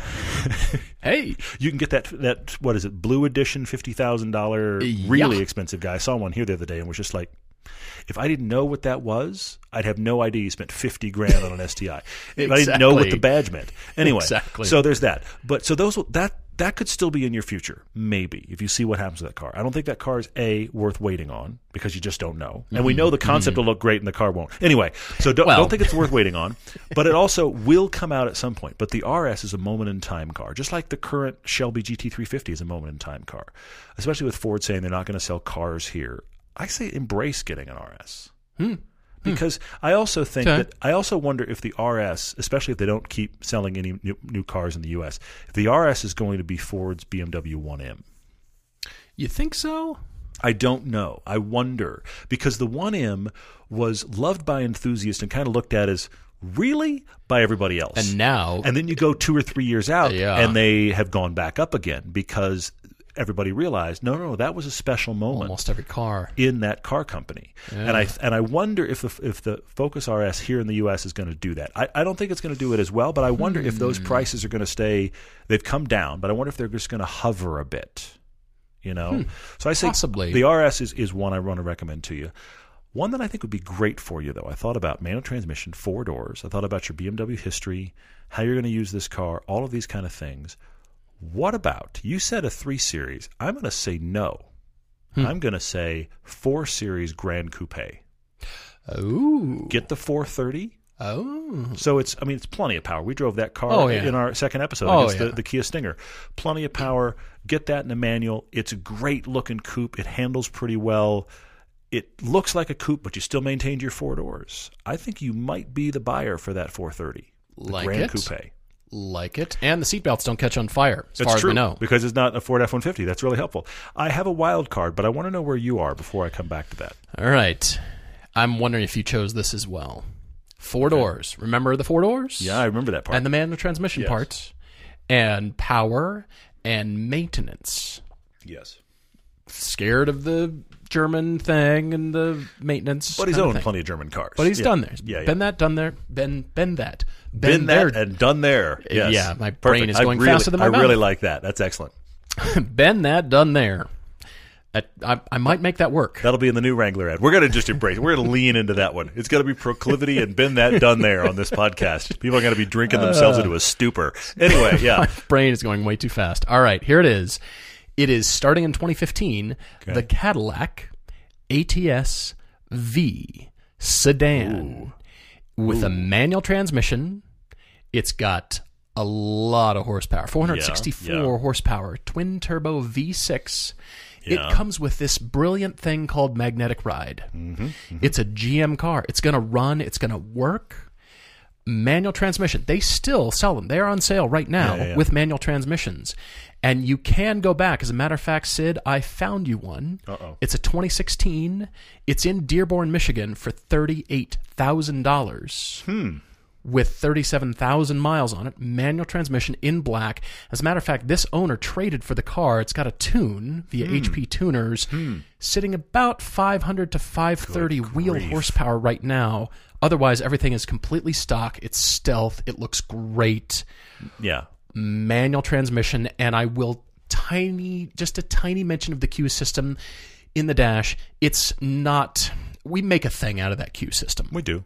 hey, you can get that that what is it blue edition fifty thousand dollar really Yeah. expensive guy. I saw one here the other day and was just like, if I didn't know what that was, I'd have no idea you spent fifty grand on an STI. If I didn't know what the badge meant. Anyway, Exactly. so there's that. But so those that that could still be in your future, maybe if you see what happens to that car. I don't think that car is a worth waiting on because you just don't know, and we mm-hmm. know the concept will look great and the car won't. Anyway, so don't, Well- don't think it's worth waiting on, but it also will come out at some point. But the RS is a moment in time car, just like the current Shelby GT350 is a moment in time car. Especially with Ford saying they're not going to sell cars here, I say embrace getting an RS. Hmm. Hmm. Because I also think Okay. that I also wonder if the RS, especially if they don't keep selling any new, new cars in the U.S., if the RS is going to be Ford's BMW 1M. you think so? I don't know. I wonder because the 1M was loved by enthusiasts and kind of looked at as really by everybody else. And now, and then you go two or three years out, Yeah. and they have gone back up again because everybody realized no, no, no, that was a special moment almost every car. in that car company. And I and I wonder if the if the Focus RS here in the U.S. is going to do that. I, I don't think it's going to do it as well, but I wonder if Hmm. those prices are going to stay. They've come down, but I wonder if they're just going to hover a bit. You know, so I say Hmm. Possibly. the RS is, is one I want to recommend to you. One that I think would be great for you, though. I thought about manual transmission, four doors. I thought about your BMW history, how you're going to use this car, all of these kind of things. What about you said a three series? I'm going to say no. Hmm. I'm going to say four series Grand Coupe. Oh, Get the 430. oh, So it's, I mean, it's plenty of power. We drove that car Oh, yeah. in our second episode Oh, yeah. the, the Kia Stinger. Plenty of power. Get that in a manual. It's a great looking coupe. It handles pretty well. It looks like a coupe, but you still maintained your four doors. I think you might be the buyer for that 430. The Like Grand it? Coupe. Like it. And the seatbelts don't catch on fire, as That's far true as we know. because it's not a Ford F-150. That's really helpful. I have a wild card, but I want to know where you are before I come back to that. All right. I'm wondering if you chose this as well. Four doors. Remember the four doors? Yeah, I remember that part. And the manual transmission Yes. part, and power and maintenance. yes. Scared of the German thing and the maintenance. But he's owned plenty of German cars. But he's Yeah. done there. Yeah, yeah. Been that, done there. Been been that. Been there. that and done there. Yes. Yeah, my brain is going really- faster than my I really like that. That's excellent. been that, done there. I, I, I might make that work. That'll be in the new Wrangler ad. We're going to just embrace it. We're going to lean into that one. It's going to be proclivity and been that, done there on this podcast. People are going to be drinking themselves into a stupor. Anyway, yeah. My brain is going way too fast. All right, here it is. It is starting in 2015. The Cadillac ATS V sedan with a manual transmission. It's got a lot of horsepower 464 Yeah, yeah. horsepower, twin turbo V6. Yeah. It comes with this brilliant thing called magnetic ride. Mm-hmm, It's a GM car. It's going to run, it's going to work manual transmission. They still sell them. They are on sale right now Yeah, yeah, yeah. with manual transmissions. And you can go back. As a matter of fact, Sid, I found you one. Uh-oh. It's a 2016. It's in Dearborn, Michigan for $38,000. Hmm. With 37,000 miles on it, manual transmission in black. As a matter of fact, this owner traded for the car. It's got a tune via Hmm. HP tuners, sitting about 500 to 530 wheel grief. horsepower right now. Otherwise, everything is completely stock. It's stealth. It looks great. Yeah. Manual transmission, and I will tiny, just a tiny mention of the CUE system in the dash. It's not. We make a thing out of that CUE system We do.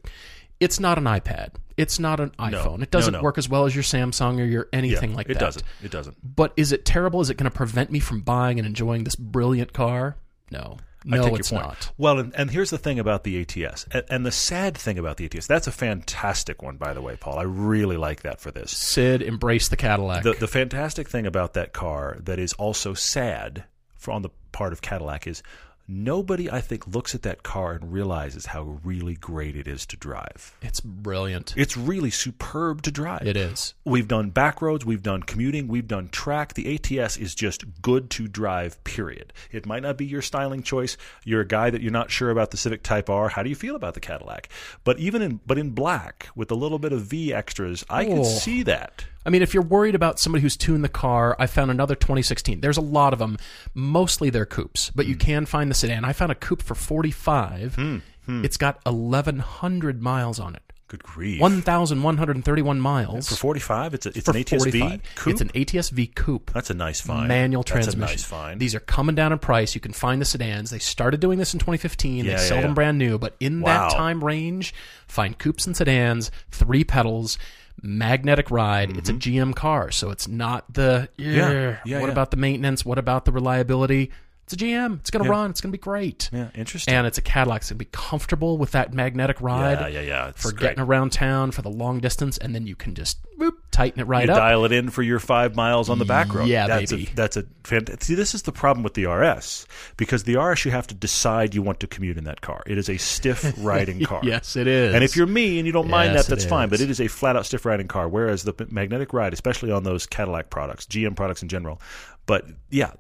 it's not an iPad. It's not an iPhone. It doesn't no. work as well as your Samsung or your anything like it that. It doesn't. It doesn't. But is it terrible? Is it going to prevent me from buying and enjoying this brilliant car? No. I No, take it's your point. not. Well, and, and here's the thing about the ATS, and, and the sad thing about the ATS. That's a fantastic one, by the way, Paul. I really like that for this. Sid, embrace the Cadillac. The the fantastic thing about that car that is also sad for on the part of Cadillac is nobody I think looks at that car and realizes how really great it is to drive. it's brilliant. It's really superb to drive. It is. We've done back roads, we've done commuting, we've done track. The ATS is just good to drive, period. It might not be your styling choice. You're a guy that you're not sure about the Civic Type R. How do you feel about the Cadillac? But even in but in black with a little bit of V extras, I can Oh. see that. I mean, if you're worried about somebody who's tuned the car, I found another 2016. There's a lot of them. Mostly they're coupes, but Hmm. you can find the sedan. I found a coupe for 45. Hmm. It's got 1,100 miles on it. Good grief. 1,131 miles. for 45, it's a, it's an ATS-V 45. coupe. It's an ATS-V coupe. That's a nice find. Manual That's transmission. a nice find. These are coming down in price. You can find the sedans. They started doing this in 2015. Yeah, they yeah, sell them brand new, but in Wow. that time range, find coupes and sedans, three pedals, magnetic ride. It's a GM car, so it's not the yeah. Mm-hmm. yeah, what yeah. about the maintenance? What about the reliability? It's a GM. It's going to Yeah. run. It's going to be great. yeah, interesting. And it's a Cadillac. It's going to be comfortable with that magnetic ride yeah, yeah, yeah. It's for great. getting around town for the long distance, and then you can just boop, tighten it right you up. dial it in for your five miles on the back road. Yeah, that's baby. A, that's a see. This is the problem with the RS because the RS you have to decide you want to commute in that car. It is a stiff riding car. yes, it is. And if you're me and you don't mind Yes, that, that's fine. But it is a flat out stiff riding car. Whereas the magnetic ride, especially on those Cadillac products, GM products in general, but yeah.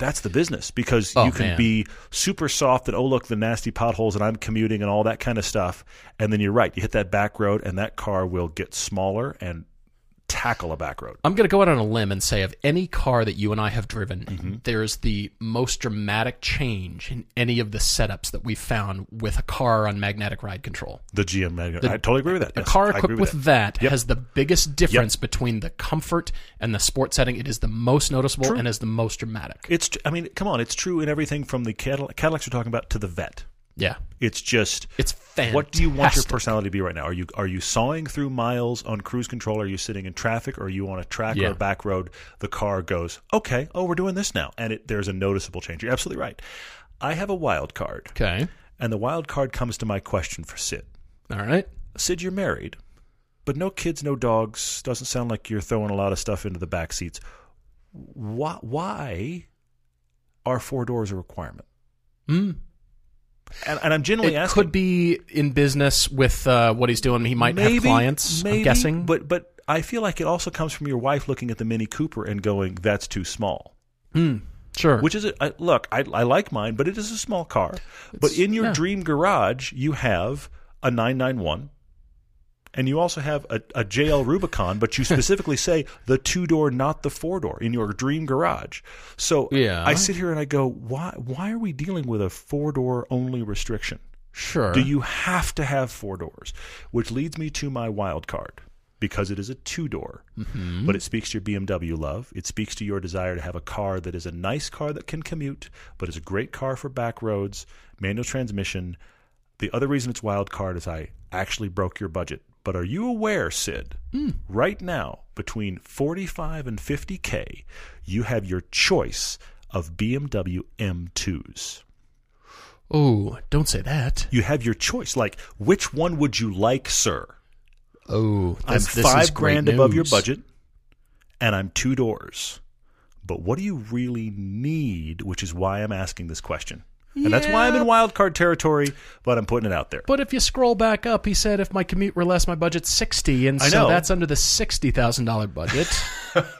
That's the business because Oh, you can man. be super soft and oh look the nasty potholes and I'm commuting and all that kind of stuff and then you're right you hit that back road and that car will get smaller and tackle a back road. I'm going to go out on a limb and say of any car that you and I have driven, Mm-hmm. there's the most dramatic change in any of the setups that we've found with a car on magnetic ride control. The GM magnet. I totally agree with that. A Yes, car equipped with that. that, Yep. has the biggest difference between the comfort and the sport setting. It is the most noticeable and is the most dramatic. It's. tr- I mean, come on. It's true in everything from the Cadillac, Cadillacs we're talking about to the vet. Yeah, It's just. it's fantastic. What do you want your personality to be right now? Are you are you sawing through miles on cruise control? Are you sitting in traffic? Or are you on a track or a back road? The car goes, okay, oh, we're doing this now, and it, there's a noticeable change. You're absolutely right. I have a wild card, Okay, and the wild card comes to my question for Sid. all right. Sid, you're married, but no kids, no dogs. Doesn't sound like you're throwing a lot of stuff into the back seats. Why? Why are four doors a requirement? Mm. And, and I'm generally It asking. could be in business with uh, what he's doing. He might maybe, have clients. Maybe, I'm guessing. but but I feel like it also comes from your wife looking at the Mini Cooper and going, "That's too small." Mm, sure. Which is a, I, look, I, I like mine, but it is a small car. but in your yeah. dream garage, you have a 991. And you also have a, a JL Rubicon, but you specifically say the two door, not the four door, in your dream garage. So Yeah. I sit here and I go, why? Why are we dealing with a four door only restriction? sure. Do you have to have four doors? Which leads me to my wild card because it is a two door, Mm-hmm. but it speaks to your BMW love. It speaks to your desire to have a car that is a nice car that can commute, but is a great car for back roads, manual transmission. The other reason it's wild card is I actually broke your budget. But are you aware, Sid, Hmm. right now between 45 and 50K, you have your choice of BMW M2s? Oh, don't say that. You have your choice. Like, which one would you like, sir? Oh, I'm five grand above your budget, and I'm two doors. But what do you really need? Which is why I'm asking this question. And that's why I'm in wild card territory, but I'm putting it out there. But if you scroll back up, he said if my commute were less, my budget's sixty, and I so know. that's under the sixty thousand dollar budget.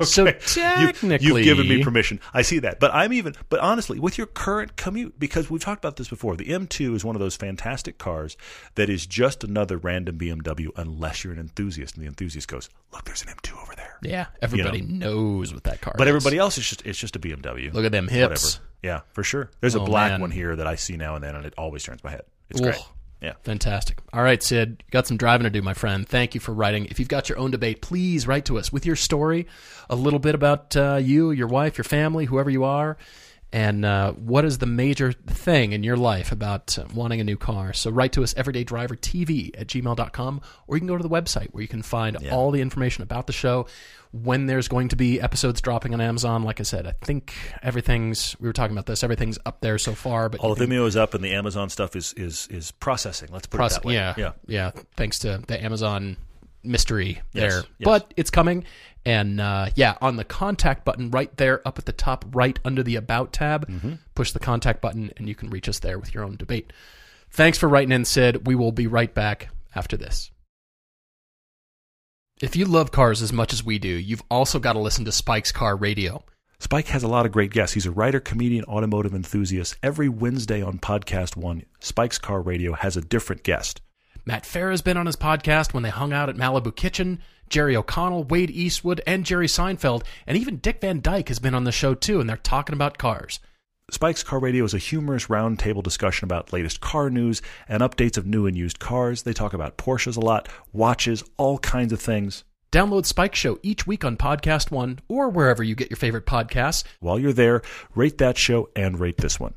So You- technically, you've given me permission. I see that, but I'm even. But honestly, with your current commute, because we've talked about this before, the M2 is one of those fantastic cars that is just another random BMW, unless you're an enthusiast, and the enthusiast goes, "Look, there's an M2 over there." Yeah, everybody knows what that car. Is. But is. everybody else is just it's just a BMW. look at them Whatever. Yeah, for sure. There's a Oh, black man. one here that I see now and then, and it always turns my head. It's Ugh. great. Yeah. Fantastic. All right, Sid, you got some driving to do, my friend. Thank you for writing. If you've got your own debate, please write to us with your story, a little bit about uh, you, your wife, your family, whoever you are, and uh, what is the major thing in your life about wanting a new car. So write to us, everydaydrivertv at gmail.com, or you can go to the website where you can find all the information about the show, when there's going to be episodes dropping on Amazon. Like I said, I think everything's, we were talking about this, everything's up there so far. But All the Vimeo is up, and the Amazon stuff is is is processing. Let's put Proce- it that way. Yeah, yeah. yeah. Thanks to the Amazon mystery Yes, there, yes. but it's coming. And uh, yeah, on the contact button right there, up at the top right under the About tab, Mm-hmm. push the contact button, and you can reach us there with your own debate. Thanks for writing in, Sid. We will be right back after this. If you love cars as much as we do, you've also got to listen to Spike's Car Radio. Spike has a lot of great guests. He's a writer, comedian, automotive enthusiast. Every Wednesday on Podcast One, Spike's Car Radio has a different guest. Matt Farah's been on his podcast when they hung out at Malibu Kitchen. Jerry O'Connell, Wade Eastwood, and Jerry Seinfeld, and even Dick Van Dyke has been on the show too, and they're talking about cars. Spike's Car Radio is a humorous roundtable discussion about latest car news and updates of new and used cars. They talk about Porsches a lot, watches, all kinds of things. Download Spike Show each week on Podcast One or wherever you get your favorite podcasts. While you're there, rate that show and rate this one.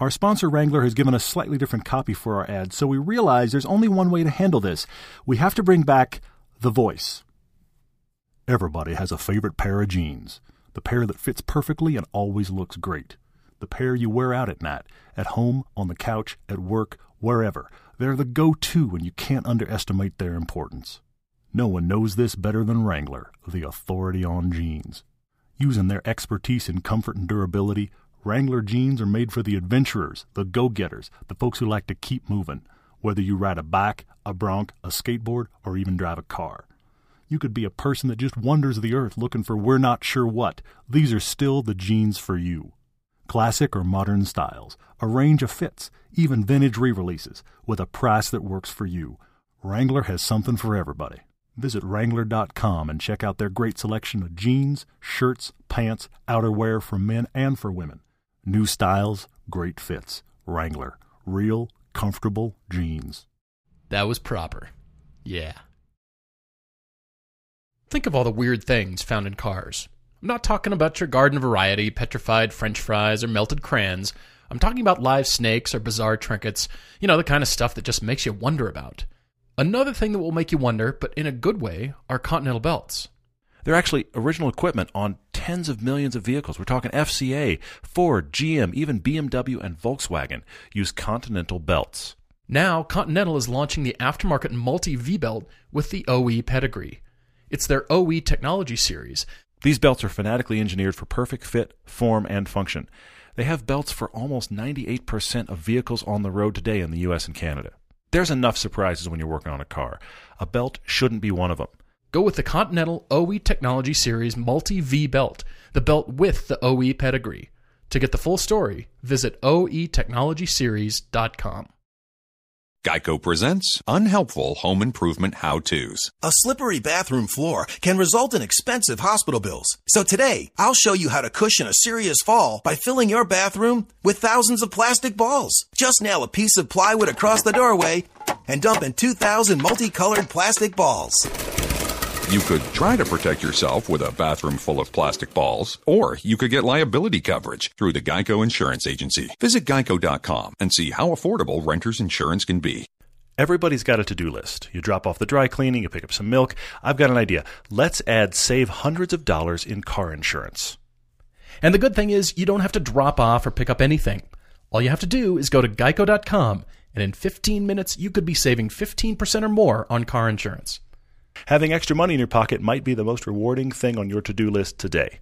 Our sponsor Wrangler has given us slightly different copy for our ads, so we realize there's only one way to handle this. We have to bring back the voice. Everybody has a favorite pair of jeans. The pair that fits perfectly and always looks great. The pair you wear out at night, at home, on the couch, at work, wherever. They're the go to and you can't underestimate their importance. No one knows this better than Wrangler, the authority on jeans. Using their expertise in comfort and durability, Wrangler jeans are made for the adventurers, the go getters, the folks who like to keep moving, whether you ride a bike, a bronc, a skateboard, or even drive a car. You could be a person that just wanders the earth looking for we're not sure what. These are still the jeans for you. Classic or modern styles, a range of fits, even vintage re releases, with a price that works for you. Wrangler has something for everybody. Visit Wrangler.com and check out their great selection of jeans, shirts, pants, outerwear for men and for women. New styles, great fits. Wrangler. Real, comfortable jeans. That was proper. Yeah. Think of all the weird things found in cars. I'm not talking about your garden variety, petrified french fries, or melted crayons. I'm talking about live snakes or bizarre trinkets, you know, the kind of stuff that just makes you wonder about. Another thing that will make you wonder, but in a good way, are continental belts. They're actually original equipment on tens of millions of vehicles. We're talking FCA, Ford, GM, even BMW and Volkswagen use Continental belts. Now, Continental is launching the aftermarket multi V belt with the OE pedigree. It's their OE technology series. These belts are fanatically engineered for perfect fit, form, and function. They have belts for almost 98% of vehicles on the road today in the US and Canada. There's enough surprises when you're working on a car. A belt shouldn't be one of them. Go with the Continental OE Technology Series Multi V belt, the belt with the OE pedigree. To get the full story, visit oetechnologyseries.com. Geico presents unhelpful home improvement how to's. A slippery bathroom floor can result in expensive hospital bills. So today, I'll show you how to cushion a serious fall by filling your bathroom with thousands of plastic balls. Just nail a piece of plywood across the doorway and dump in 2,000 multicolored plastic balls. You could try to protect yourself with a bathroom full of plastic balls, or you could get liability coverage through the Geico Insurance Agency. Visit geico.com and see how affordable renter's insurance can be. Everybody's got a to do list. You drop off the dry cleaning, you pick up some milk. I've got an idea. Let's add save hundreds of dollars in car insurance. And the good thing is, you don't have to drop off or pick up anything. All you have to do is go to geico.com, and in 15 minutes, you could be saving 15% or more on car insurance. Having extra money in your pocket might be the most rewarding thing on your to do list today.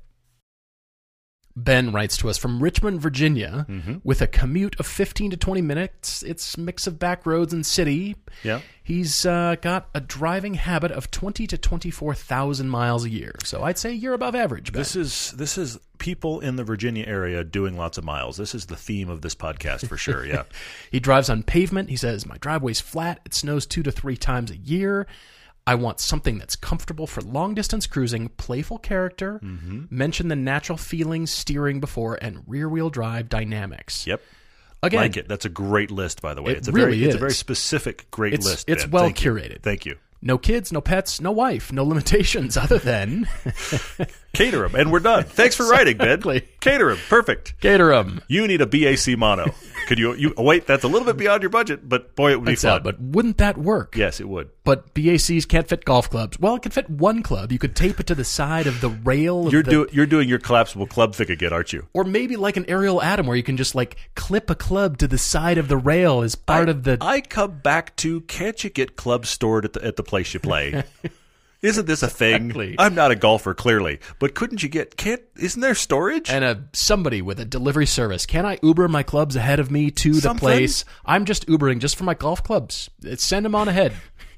Ben writes to us from Richmond, Virginia, Mm-hmm. with a commute of 15 to 20 minutes. It's a mix of back roads and city. Yeah. He's uh, got a driving habit of 20 to 24,000 miles a year. So I'd say you're above average, Ben. This is this is people in the Virginia area doing lots of miles. This is the theme of this podcast for sure. Yeah. He drives on pavement. He says, My driveway's flat. It snows two to three times a year. I want something that's comfortable for long distance cruising, playful character, Mm-hmm. mention the natural feelings steering before, and rear wheel drive dynamics. yep. Again, like it. That's a great list, by the way. It it's a really very, It's a very specific, great It's- list. it's Ben. well Thank you. curated. Thank you. no kids, no pets, no wife, no limitations other than Caterham, and we're done. Thanks for writing, Ben. Caterham. Perfect. Caterham. You need a BAC mono. Could you? You oh, wait. That's a little bit beyond your budget, but boy, it would be out, fun. But wouldn't that work? yes, it would. But BACs can't fit golf clubs. Well, it can fit one club. You could tape it to the side of the rail. Of You're the, doing you're doing your collapsible club thing again, aren't you? or maybe like an Ariel Atom where you can just like clip a club to the side of the rail as part I, of the. I come back to can't you get clubs stored at the at the place you play? Isn't this a thing? Exactly. I'm not a golfer, clearly, but couldn't you get? Can't? Isn't there storage? and a somebody with a delivery service. Can I Uber my clubs ahead of me to the Something? place? I'm just Ubering just for my golf clubs. Send them on ahead.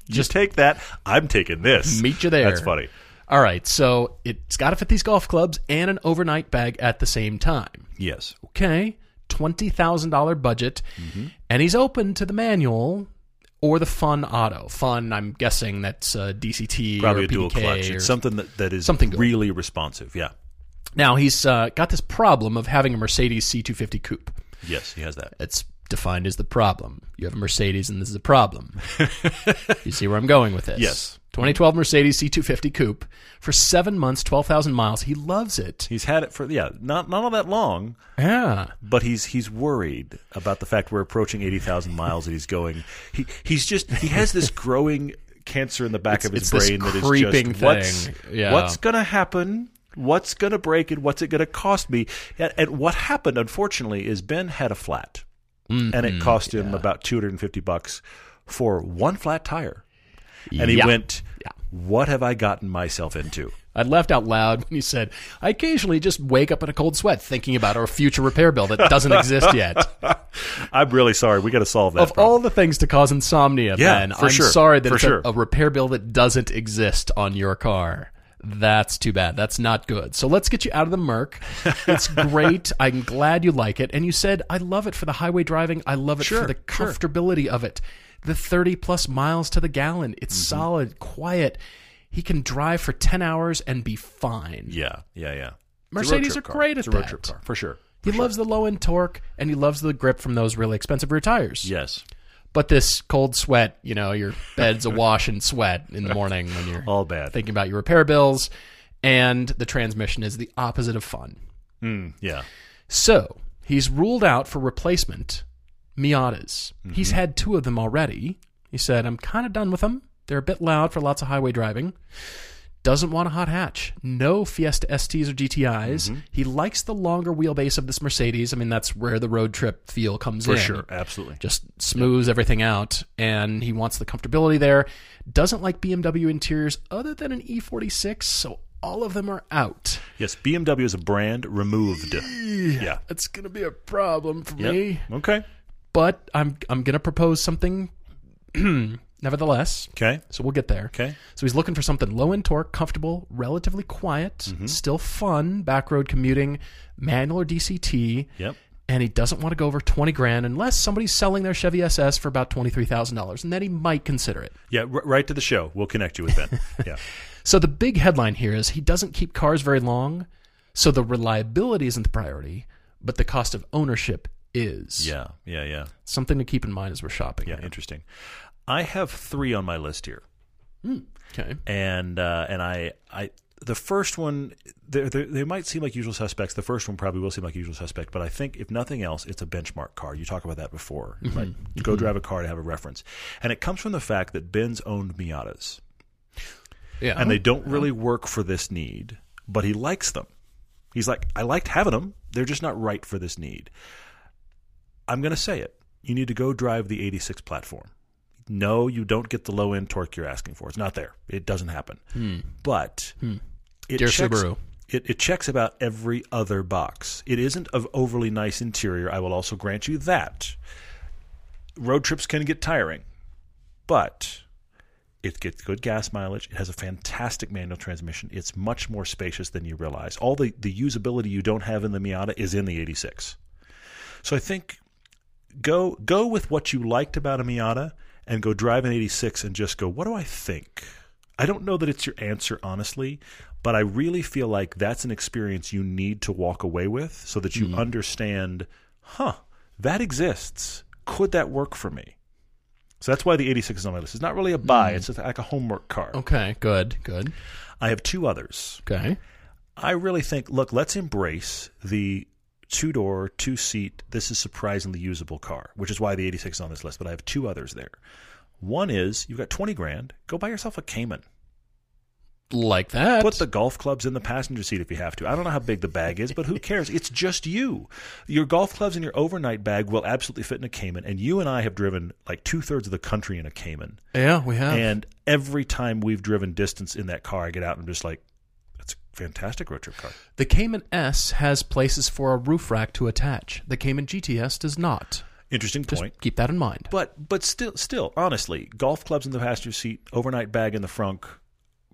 Just take that. I'm taking this. Meet you there. That's funny. All right, so it's got to fit these golf clubs and an overnight bag at the same time. Yes. Okay, twenty thousand dollar budget, Mm-hmm. and he's open to the manual or the fun auto. Fun, I'm guessing that's uh, DCT Probably a dual clutch. It's something that, that is something really responsive. Yeah. Now he's uh, got this problem of having a Mercedes C250 coupe. Yes, he has that. It's defined as the problem. You have a Mercedes, and this is a problem. you see where I'm going with this? Yes. 2012 Mercedes C250 coupe for seven months, 12,000 miles. He loves it. He's had it for yeah, not not all that long, Yeah. but he's he's worried about the fact we're approaching eighty thousand miles and he's going. He he's just he has this growing cancer in the back of his it's brain that is creeping just what's. Yeah. what's gonna happen. What's going to break and what's it going to cost me? And, and what happened, unfortunately, is Ben had a flat, and Mm-hmm. it cost him about two hundred and fifty bucks for one flat tire. And he Yeah. went, Yeah. "What have I gotten myself into?" I laughed out loud when he said, I occasionally just wake up in a cold sweat thinking about our future repair bill that doesn't exist yet. I'm really sorry. We got to solve that. Of problem. all the things to cause insomnia, Yeah, Ben, for I'm sure. sorry that For it's a- a, repair bill that doesn't exist on your car. That's too bad. That's not good. So let's get you out of the Merc. It's great. I'm glad you like it. And you said, I love it for the highway driving. I love it Sure, for the sure. comfortability of it. The 30 plus miles to the gallon. It's Mm-hmm. solid, quiet. He can drive for 10 hours and be fine. Yeah, yeah, yeah. It's Mercedes are car. great It's at a road that. trip car for sure. He loves the low end torque and he loves the grip from those really expensive rear tires. Yes, But this cold sweat, you know, your bed's awash in sweat in the morning when you're all bad. thinking about your repair bills, and the transmission is the opposite of fun. Mm, yeah, So he's ruled out for replacement Miatas. Mm-hmm. He's had two of them already. He said, I'm kind of done with them. They're a bit loud for lots of highway driving. Doesn't want a hot hatch. No Fiesta STs or GTIs. Mm-hmm. He likes the longer wheelbase of this Mercedes. I mean, that's where the road trip feel comes for in For sure, absolutely. just smooths everything out and he wants the comfortability there doesn't like bmw interiors other than an e46 so all of them are out Yes, BMW is a brand removed. Yeah. it's going to be a problem for Yep. me Okay. but i'm i'm going to propose something nevertheless Okay. so we'll get there Okay. so he's looking for something low in torque comfortable relatively quiet Mm-hmm. still fun back road commuting manual or dct Yep. and he doesn't want to go over 20 grand unless somebody's selling their Chevy SS for about $23,000 and then he might consider it. Yeah. R- right to the show. We'll connect you with Ben. yeah. So the big headline here is he doesn't keep cars very long, so the reliability isn't the priority, but the cost of ownership is. Yeah. Yeah. Yeah. Something to keep in mind as we're shopping. Yeah. here. Interesting. I have three on my list here, hmm. Okay. and uh, and I I the first one they they might seem like usual suspects. The first one probably will seem like usual suspect, but I think if nothing else, it's a benchmark car. You talk about that before. Mm-hmm. You might go mm-hmm. drive a car to have a reference, and it comes from the fact that Ben's owned Miatas. Yeah. and they don't uh-huh. really work for this need, but he likes them. He's like, I liked having them. They're just not right for this need. I'm going to say it. You need to go drive the 86 platform. No, you don't get the low end torque you're asking for. It's not there. It doesn't happen. Hmm. But hmm. it Dear checks, Subaru. It, it checks about every other box. It isn't of overly nice interior. I will also grant you that. Road trips can get tiring, but it gets good gas mileage. It has a fantastic manual transmission. It's much more spacious than you realize. All the, the usability you don't have in the Miata is in the 86. So I think go go with what you liked about a Miata and go drive an 86 and just go, what do I think? I don't know that it's your answer, honestly, but I really feel like that's an experience you need to walk away with so that you mm-hmm. understand, huh, that exists. Could that work for me? So that's why the 86 is on my list. It's not really a buy, mm. it's just like a homework car. Okay, good, good. I have two others. Okay. I really think, look, let's embrace the two door, two seat, this is surprisingly usable car, which is why the 86 is on this list. But I have two others there. One is you've got 20 grand, go buy yourself a Cayman. Like that. Put the golf clubs in the passenger seat if you have to. I don't know how big the bag is, but who cares? It's just you. Your golf clubs and your overnight bag will absolutely fit in a Cayman. And you and I have driven like two thirds of the country in a Cayman. yeah, we have. And every time we've driven distance in that car, I get out and I'm just like, that's a fantastic road trip car. the Cayman S has places for a roof rack to attach. The Cayman GTS does not. Interesting Just point. keep that in mind. But but still still honestly, golf clubs in the passenger seat, overnight bag in the frunk,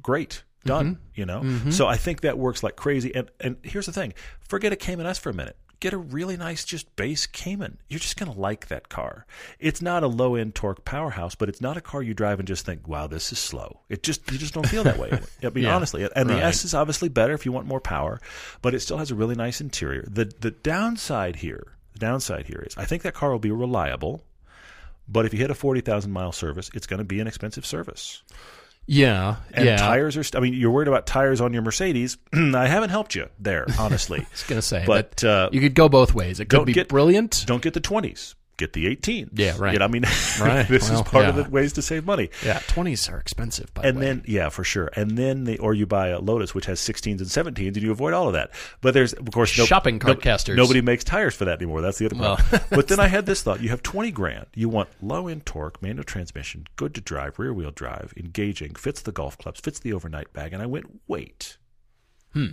great. Done. Mm-hmm. You know? Mm-hmm. So I think that works like crazy. And and here's the thing. Forget a Cayman S for a minute. Get a really nice just base Cayman. You're just gonna like that car. It's not a low end torque powerhouse, but it's not a car you drive and just think, Wow, this is slow. It just you just don't feel that way. I mean Yeah. honestly. And the S is obviously better if you want more power, but it still has a really nice interior. The the downside here the downside here is I think that car will be reliable. But if you hit a 40,000 mile service, it's going to be an expensive service. Yeah, And yeah. tires are, st- I mean, you're worried about tires on your Mercedes. I haven't helped you there, honestly. I was gonna say, But, uh, you could go both ways. It could be get- brilliant. Don't get the 20s. Get the 18. Yeah, right. You know, I mean, Right. this Well, is part of the ways to save money. Yeah, twenties are expensive. By And the way. then, yeah, for sure. And then, the, or you buy a Lotus, which has 16s and 17s, and you avoid all of that. But there's, of course, no, Shopping cart no- casters. Nobody makes tires for that anymore. That's the other Well, problem. but then I had this thought: you have 20 grand. You want low end torque, manual transmission, good to drive, rear wheel drive, engaging, fits the golf clubs, fits the overnight bag. And I went, wait. Hmm.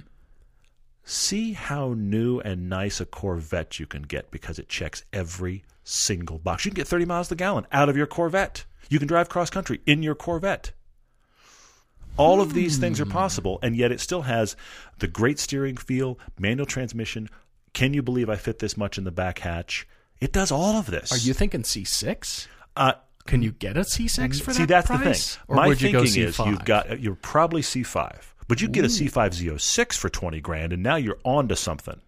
See how new and nice a Corvette you can get because it checks every single box. You can get 30 miles to the gallon out of your Corvette. You can drive cross country in your Corvette. All of these things Hmm. are possible, and yet it still has the great steering feel, manual transmission. Can you believe I fit this much in the back hatch? It does all of this. are you thinking C six? Uh, Can you get a C six for see, that that's price? the thing. Or My would you thinking go is C5? you've got you're probably C5, but you get a C5 Z06 for 20 grand, and now you're on to something.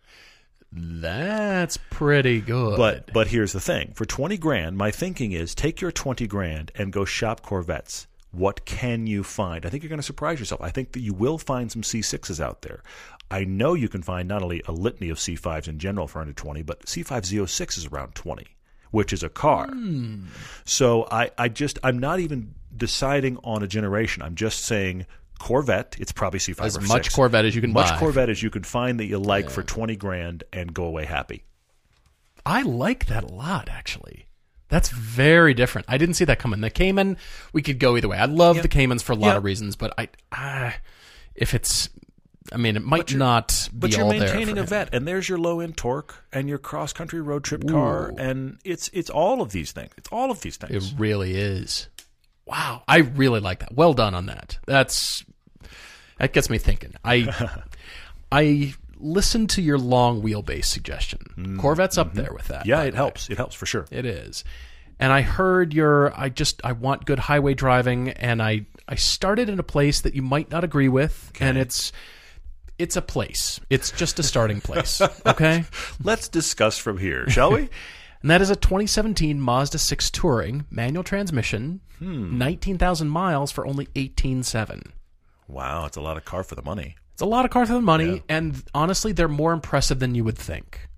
That's pretty good. But but here's the thing: for twenty grand, my thinking is take your twenty grand and go shop Corvettes. What can you find? I think you're going to surprise yourself. I think that you will find some C6s out there. I know you can find not only a litany of C5s in general for under 20, but C5 Z06 is around 20, which is a car. Hmm. So I, I just I'm not even deciding on a generation. I'm just saying Corvette. It's probably C5 as or much 6. Corvette as you can much buy. Corvette as you can find that you like for 20 grand and go away happy. I like that a lot, actually. That's very different. I didn't see that coming. The Cayman, we could go either way. I love the Caymans for a lot Yeah. of reasons, but I, I, if it's, I mean, it might not be But you're maintaining a him. vet, and there's your low end torque and your cross country road trip car, and it's it's all of these things. It's all of these things. It really is. Wow, I really like that. Well done on that. That's that gets me thinking. I I listened to your long wheelbase suggestion. Corvette's up there with that. Mm-hmm. yeah, it way. helps. It helps for sure. It is. And I heard your I just I want good highway driving and I I started in a place that you might not agree with and it's it's a place. It's just a starting place, okay? Let's discuss from here, shall we? And that is a 2017 Mazda 6 Touring, manual transmission, Hmm. 19,000 miles for only 18.7. wow, it's a lot of car for the money. It's a lot of car for the money and honestly they're more impressive than you would think.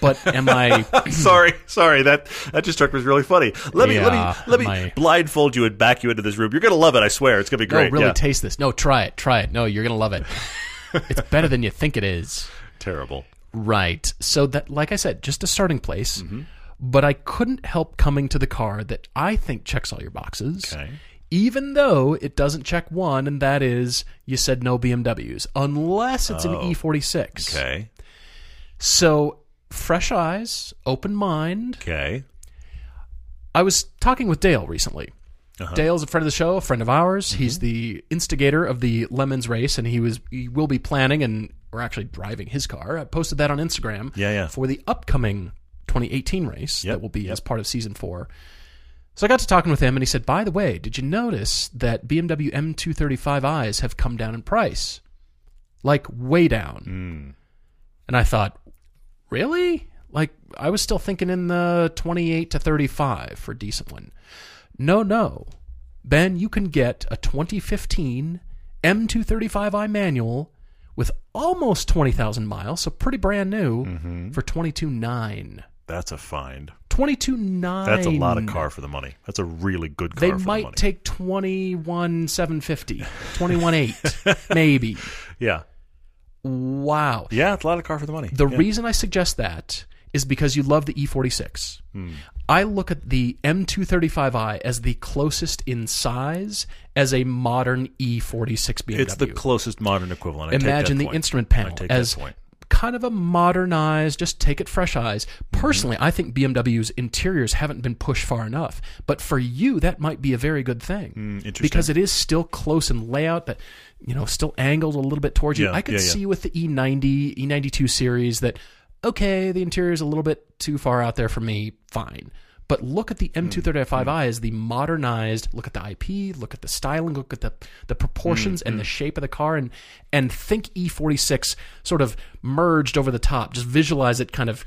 But am I sorry, sorry. That that just struck me as really funny. Let me Yeah, let me let me my- blindfold you and back you into this room. You're gonna love it. I swear. It's gonna be No, great. really yeah. taste this. No, try it. Try it. No, you're going to love it. it's better than you think it is. Terrible. Right. So that like I said, just a starting place. Mm-hmm. But I couldn't help coming to the car that I think checks all your boxes. Okay. even though it doesn't check one, and that is you said no BMWs, unless it's an E46. Okay. So, fresh eyes, open mind. Okay. I was talking with Dale recently. Uh-huh. Dale's a friend of the show, a friend of ours. Mm-hmm. He's the instigator of the Lemons race, and he was he will be planning and or actually driving his car. I posted that on Instagram. Yeah, yeah. For the upcoming 2018 race Yep, that will be yep. as part of season four. So I got to talking with him, and he said, "By the way, did you notice that BMW M235i's have come down in price, like way down?" Hmm. And I thought, really? Like I was still thinking in the 28 to 35 for a decent one. No, no. Ben, you can get a 2015 M235i manual with almost 20,000 miles, so pretty brand new Mm-hmm. for 22.9. That's a find. 22.9. That's a lot of car for the money. That's a really good car They for the might money. take 21,750, 21.8 maybe. yeah. Wow. Yeah, it's a lot of car for the money. The Yeah. reason I suggest that is because you love the E46. Hmm. I look at the M235i as the closest in size as a modern E46 BMW. It's the closest modern equivalent. I take Imagine the point. instrument I panel take as that point. Kind of a modernized, just take it fresh eyes. Personally, mm-hmm. I think BMW's interiors haven't been pushed far enough. But for you, that might be a very good thing. Mm, interesting. Because it is still close in layout, but you know, still angled a little bit towards you. Yeah, I could yeah, yeah. see with the E E90, E92 series that okay, the interior is a little bit too far out there for me. Fine. But look at the Hmm, M235i as the modernized. Look at the IP. Look at the styling. Look at the the proportions Hmm, and the shape of the car, and and think E46 sort of merged over the top. Just visualize it, kind of,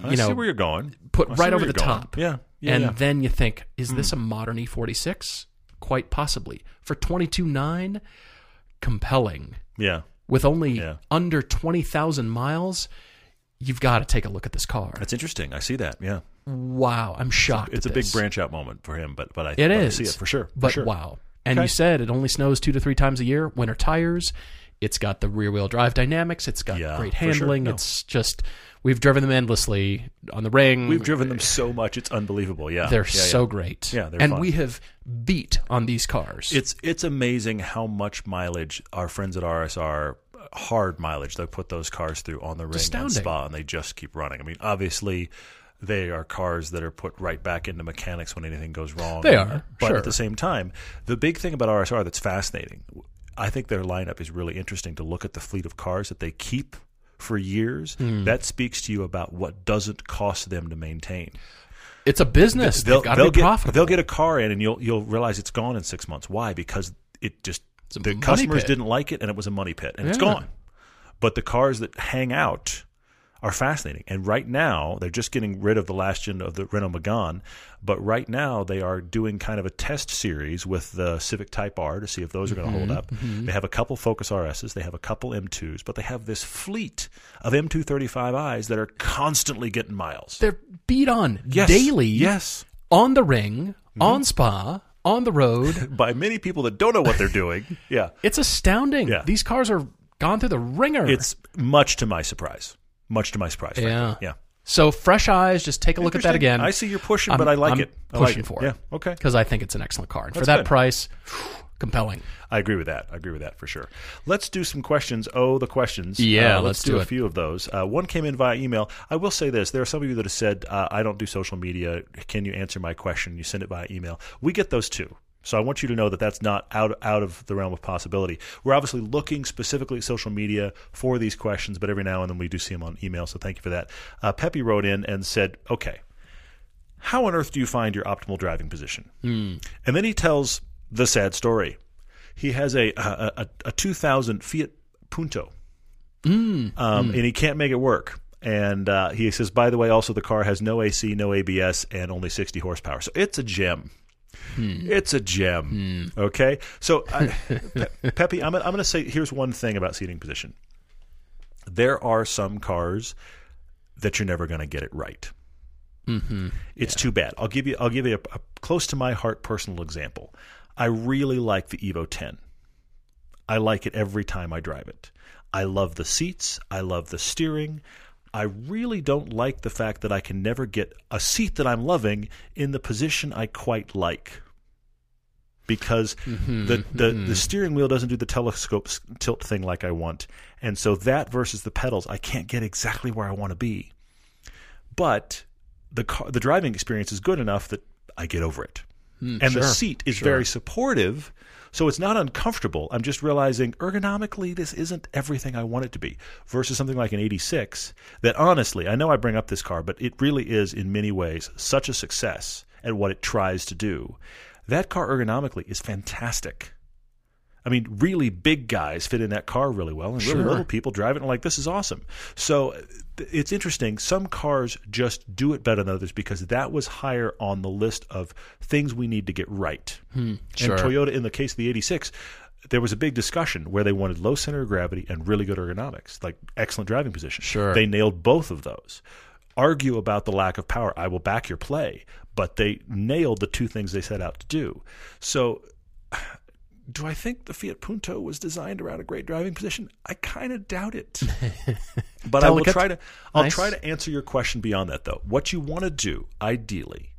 you I know, see where you're going. put I right over the going. top. Yeah. yeah and yeah. Hmm. then you think, is this a modern E46? Quite possibly. For 22.9, compelling. yeah. With only Yeah. under 20,000 miles, you've got to take a look at this car. That's interesting. I see that. Yeah. Wow, I'm shocked. It's a big this. branch out moment for him, but but I, It but I see it for sure. For But sure. wow. And Okay. you said it only snows two to three times a year. Winter tires. It's got the rear wheel drive dynamics. It's got Yeah, great for sure. handling. No. It's just we've driven them endlessly on the ring. We've driven them so much; it's unbelievable. Yeah, They're yeah, yeah. so great. Yeah, they're and fun. we have beat on these cars. It's it's amazing how much mileage our friends at RSR uh, hard mileage they put those cars through on the ring and spa, and they just keep running. I mean, obviously. They are cars that are put right back into mechanics when anything goes wrong. They are, but sure. at the same time, the big thing about RSR that's fascinating, I think their lineup is really interesting to look at the fleet of cars that they keep for years. Hmm. That speaks to you about what doesn't cost them to maintain. It's a business. They'll, They've they'll, be get profitable. they'll get a car in, and you'll you'll realize it's gone in six months. Why? Because it just the customers pit. didn't like it, and it was a money pit, and it's gone. But the cars that hang out are fascinating. And right now, they're just getting rid of the last gen of the Renault Megane. But right now, they are doing kind of a test series with the Civic Type R to see if those are going to hold up. They have a couple Focus RSs, they have a couple M2s, but they have this fleet of M235i's that are constantly getting miles. They're beat on Yes. daily. Yes. On the ring, Mm-hmm. on spa, on the road. By many people that don't know what they're doing. Yeah. it's astounding. Yeah. These cars are gone through the ringer. It's much to my surprise. Much to my surprise. frankly. Yeah. Yeah. so fresh eyes. Just take a look at that again. I see you're pushing, I'm- but I like I'm it. I like pushing it. for Yeah. it. Okay. because I think it's an excellent car, and for that good. price, compelling. I agree with that. I agree with that for sure. Let's do some questions. Oh, the questions. Yeah, Uh, let's do, do a few of those. Uh, one came in via email. I will say this: there are some of you that have said, uh, "I don't do social media. Can you answer my question?" You send it via email. We get those too. So I want you to know that that's not out out of the realm of possibility. We're obviously looking specifically at social media for these questions, but every now and then we do see them on email. So thank you for that. Uh, Pepe wrote in and said, "Okay, how on earth do you find your optimal driving position?" And then he tells the sad story. He has a a, a, a 2000 Fiat Punto, um, and he can't make it work. And uh, he says, by the way, also the car has no AC, no ABS, and only 60 horsepower. So it's a gem. Hmm. It's a gem. Hmm. Okay, so I, Pe- Pepe, I'm, I'm going to say here's one thing about seating position. There are some cars that you're never going to get it right. Mm-hmm. It's too bad. I'll give you I'll give you a, a close to my heart personal example. I really like the Evo 10. I like it every time I drive it. I love the seats, I love the steering. I really don't like the fact that I can never get a seat that I'm loving in the position I quite like. because Mm-hmm, the, the, the steering wheel doesn't do the telescope tilt thing like I want. And so that versus the pedals, I can't get exactly where I want to be. But the car, the driving experience is good enough that I get over it. and the Hmm, seat is very supportive, so it's not uncomfortable. I'm just realizing ergonomically this isn't everything I want it to be. Versus something like an 86 that honestly, I know I bring up this car, but it really is in many ways such a success at what it tries to do. That car ergonomically is fantastic. I mean, really big guys fit in that car really well, and really Sure. little people drive it and like, this is awesome. So uh, it's interesting. Some cars just do it better than others because that was higher on the list of things we need to get right. Hmm, sure. And Toyota, in the case of the 86, there was a big discussion where they wanted low center of gravity and really good ergonomics, like excellent driving position. Sure. They nailed both of those. Argue about the lack of power. I will back your play, but they nailed the two things they set out to do. So do I think the Fiat Punto was designed around a great driving position? I kind of doubt it. but I will try to I'll Nice. try to answer your question beyond that though. What you want to do ideally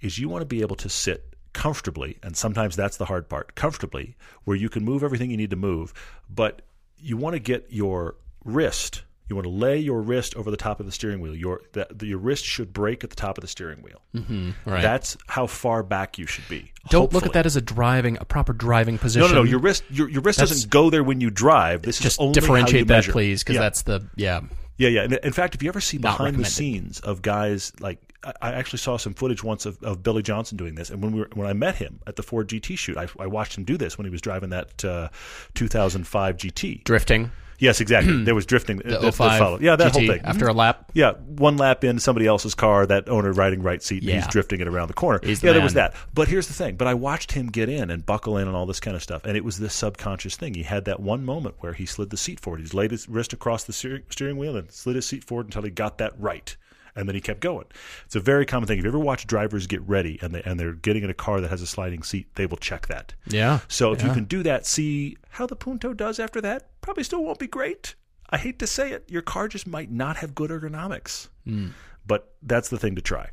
is you want to be able to sit comfortably and sometimes that's the hard part, comfortably where you can move everything you need to move, but you want to get your wrist you want to lay your wrist over the top of the steering wheel. Your that your wrist should break at the top of the steering wheel. Mm-hmm, right. That's how far back you should be. Don't look at that as a driving, a proper driving position. No, no, no. Your wrist, your, your wrist That's- doesn't go there when you drive. This just is only differentiate that, measure. please, because yeah. that's the yeah. yeah, yeah. And in fact, if you ever see Not behind the scenes of guys like, I- I actually saw some footage once of, of Billy Johnson doing this. And when we were, when I met him at the Ford GT shoot, I, I watched him do this when he was driving that uh, 2005 GT. Drifting. Yes, exactly. there was drifting The that, that 05 followed. Yeah, that GT whole thing. after mm-hmm. a lap. Yeah, one lap in somebody else's car, that owner riding right seat, and he's drifting it around the corner. He's the yeah, there was that. But here's the thing. But I watched him get in and buckle in and all this kind of stuff, and it was this subconscious thing. He had that one moment where he slid the seat forward. He laid his wrist across the steering wheel and slid his seat forward until he got that right. And then he kept going. It's a very common thing. If you ever watch drivers get ready and they and they're getting in a car that has a sliding seat, they will check that. Yeah. So if you can do that, see how the Punto does after that. Probably still won't be great. I hate to say it, your car just might not have good ergonomics. Hmm. But that's the thing to try.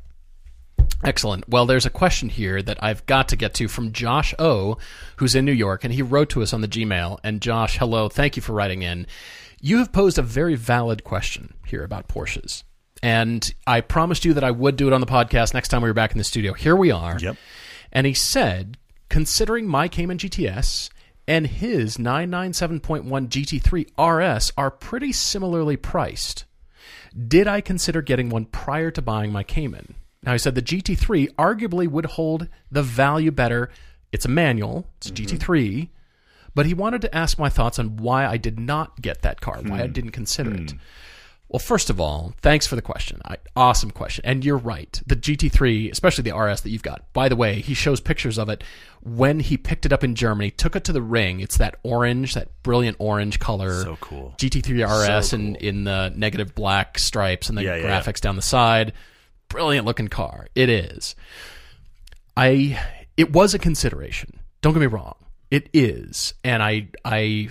Excellent. Well, there's a question here that I've got to get to from Josh O, who's in New York, and he wrote to us on the Gmail. And Josh, hello, thank you for writing in. You have posed a very valid question here about Porsches. And I promised you that I would do it on the podcast next time we were back in the studio. Here we are. Yep. And he said, considering my Cayman GTS and his 997.1 GT3 RS are pretty similarly priced, did I consider getting one prior to buying my Cayman? Now, he said the GT3 arguably would hold the value better. It's a manual, it's a mm-hmm. GT3, but he wanted to ask my thoughts on why I did not get that car, why I hmm. didn't consider it. Hmm. Well, first of all, thanks for the question. I, awesome question. And you're right. The GT3, especially the RS that you've got. By the way, he shows pictures of it when he picked it up in Germany, took it to the ring. It's that orange, that brilliant orange color. So cool. GT3 RS So in, in the negative black stripes and the Yeah, yeah, yeah. graphics down the side. Brilliant looking car. It is. I it was a consideration. Don't get me wrong. It is. And I I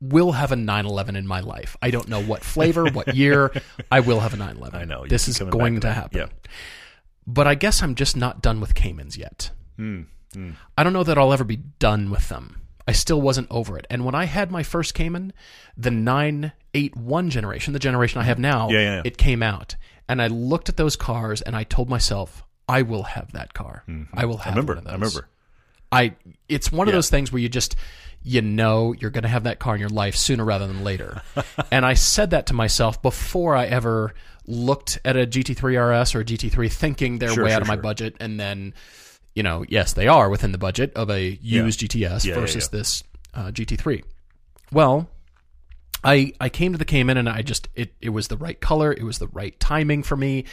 will have a 911 in my life. I don't know what flavor, what year. I will have a 911. I know. This is going to to happen. Yeah. But I guess I'm just not done with Caymans yet. Hmm, I don't know that I'll ever be done with them. I still wasn't over it. And when I had my first Cayman, the 981 generation, the generation I have now, Yeah, yeah, yeah. it came out. And I looked at those cars and I told myself, I will have that car. I will have Mm-hmm. I remember. one of those. I remember. I it's one of Yeah. those things where you just you know you're going to have that car in your life sooner rather than later. and I said that to myself before I ever looked at a GT3 RS or a GT3 thinking they're Sure, way sure, out of my budget and then you know, yes, they are within the budget of a used GTS Yeah, yeah, versus yeah. this uh, GT3. Well, I I came to the Cayman and I just it it was the right color, it was the right timing for me,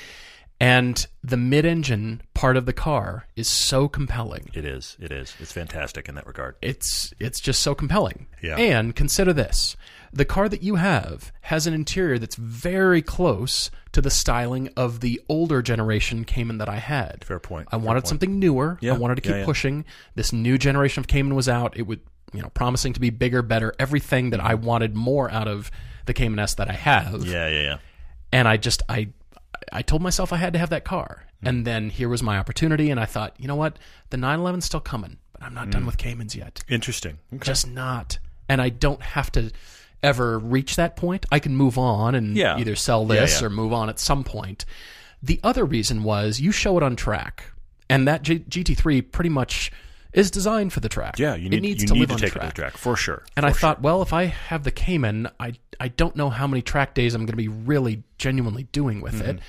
and the mid-engine part of the car is so compelling. It is. It is. It's fantastic in that regard. It's it's just so compelling. Yeah. And consider this: the car that you have has an interior that's very close to the styling of the older generation Cayman that I had. Fair point. I Fair wanted point. something newer. Yeah. I wanted to keep Yeah, yeah. pushing. This new generation of Cayman was out. It would, you know, promising to be bigger, better, everything that I wanted more out of the Cayman S that I have. Yeah, yeah, yeah. And I just I I told myself I had to have that car. Hmm. And then here was my opportunity and I thought, you know what? The 911's still coming, but I'm not done with Caymans yet. Interesting. Okay. Just not. And I don't have to ever reach that point. I can move on and Yeah. either sell Yeah, this yeah. or move on at some point. The other reason was you show it on track, and that G- GT3 pretty much is designed for the track. yeah, you need, it needs you to need live to on take track. it to the track for sure. And I sure. thought, well, if I have the Cayman, I I don't know how many track days I'm going to be really genuinely doing with it.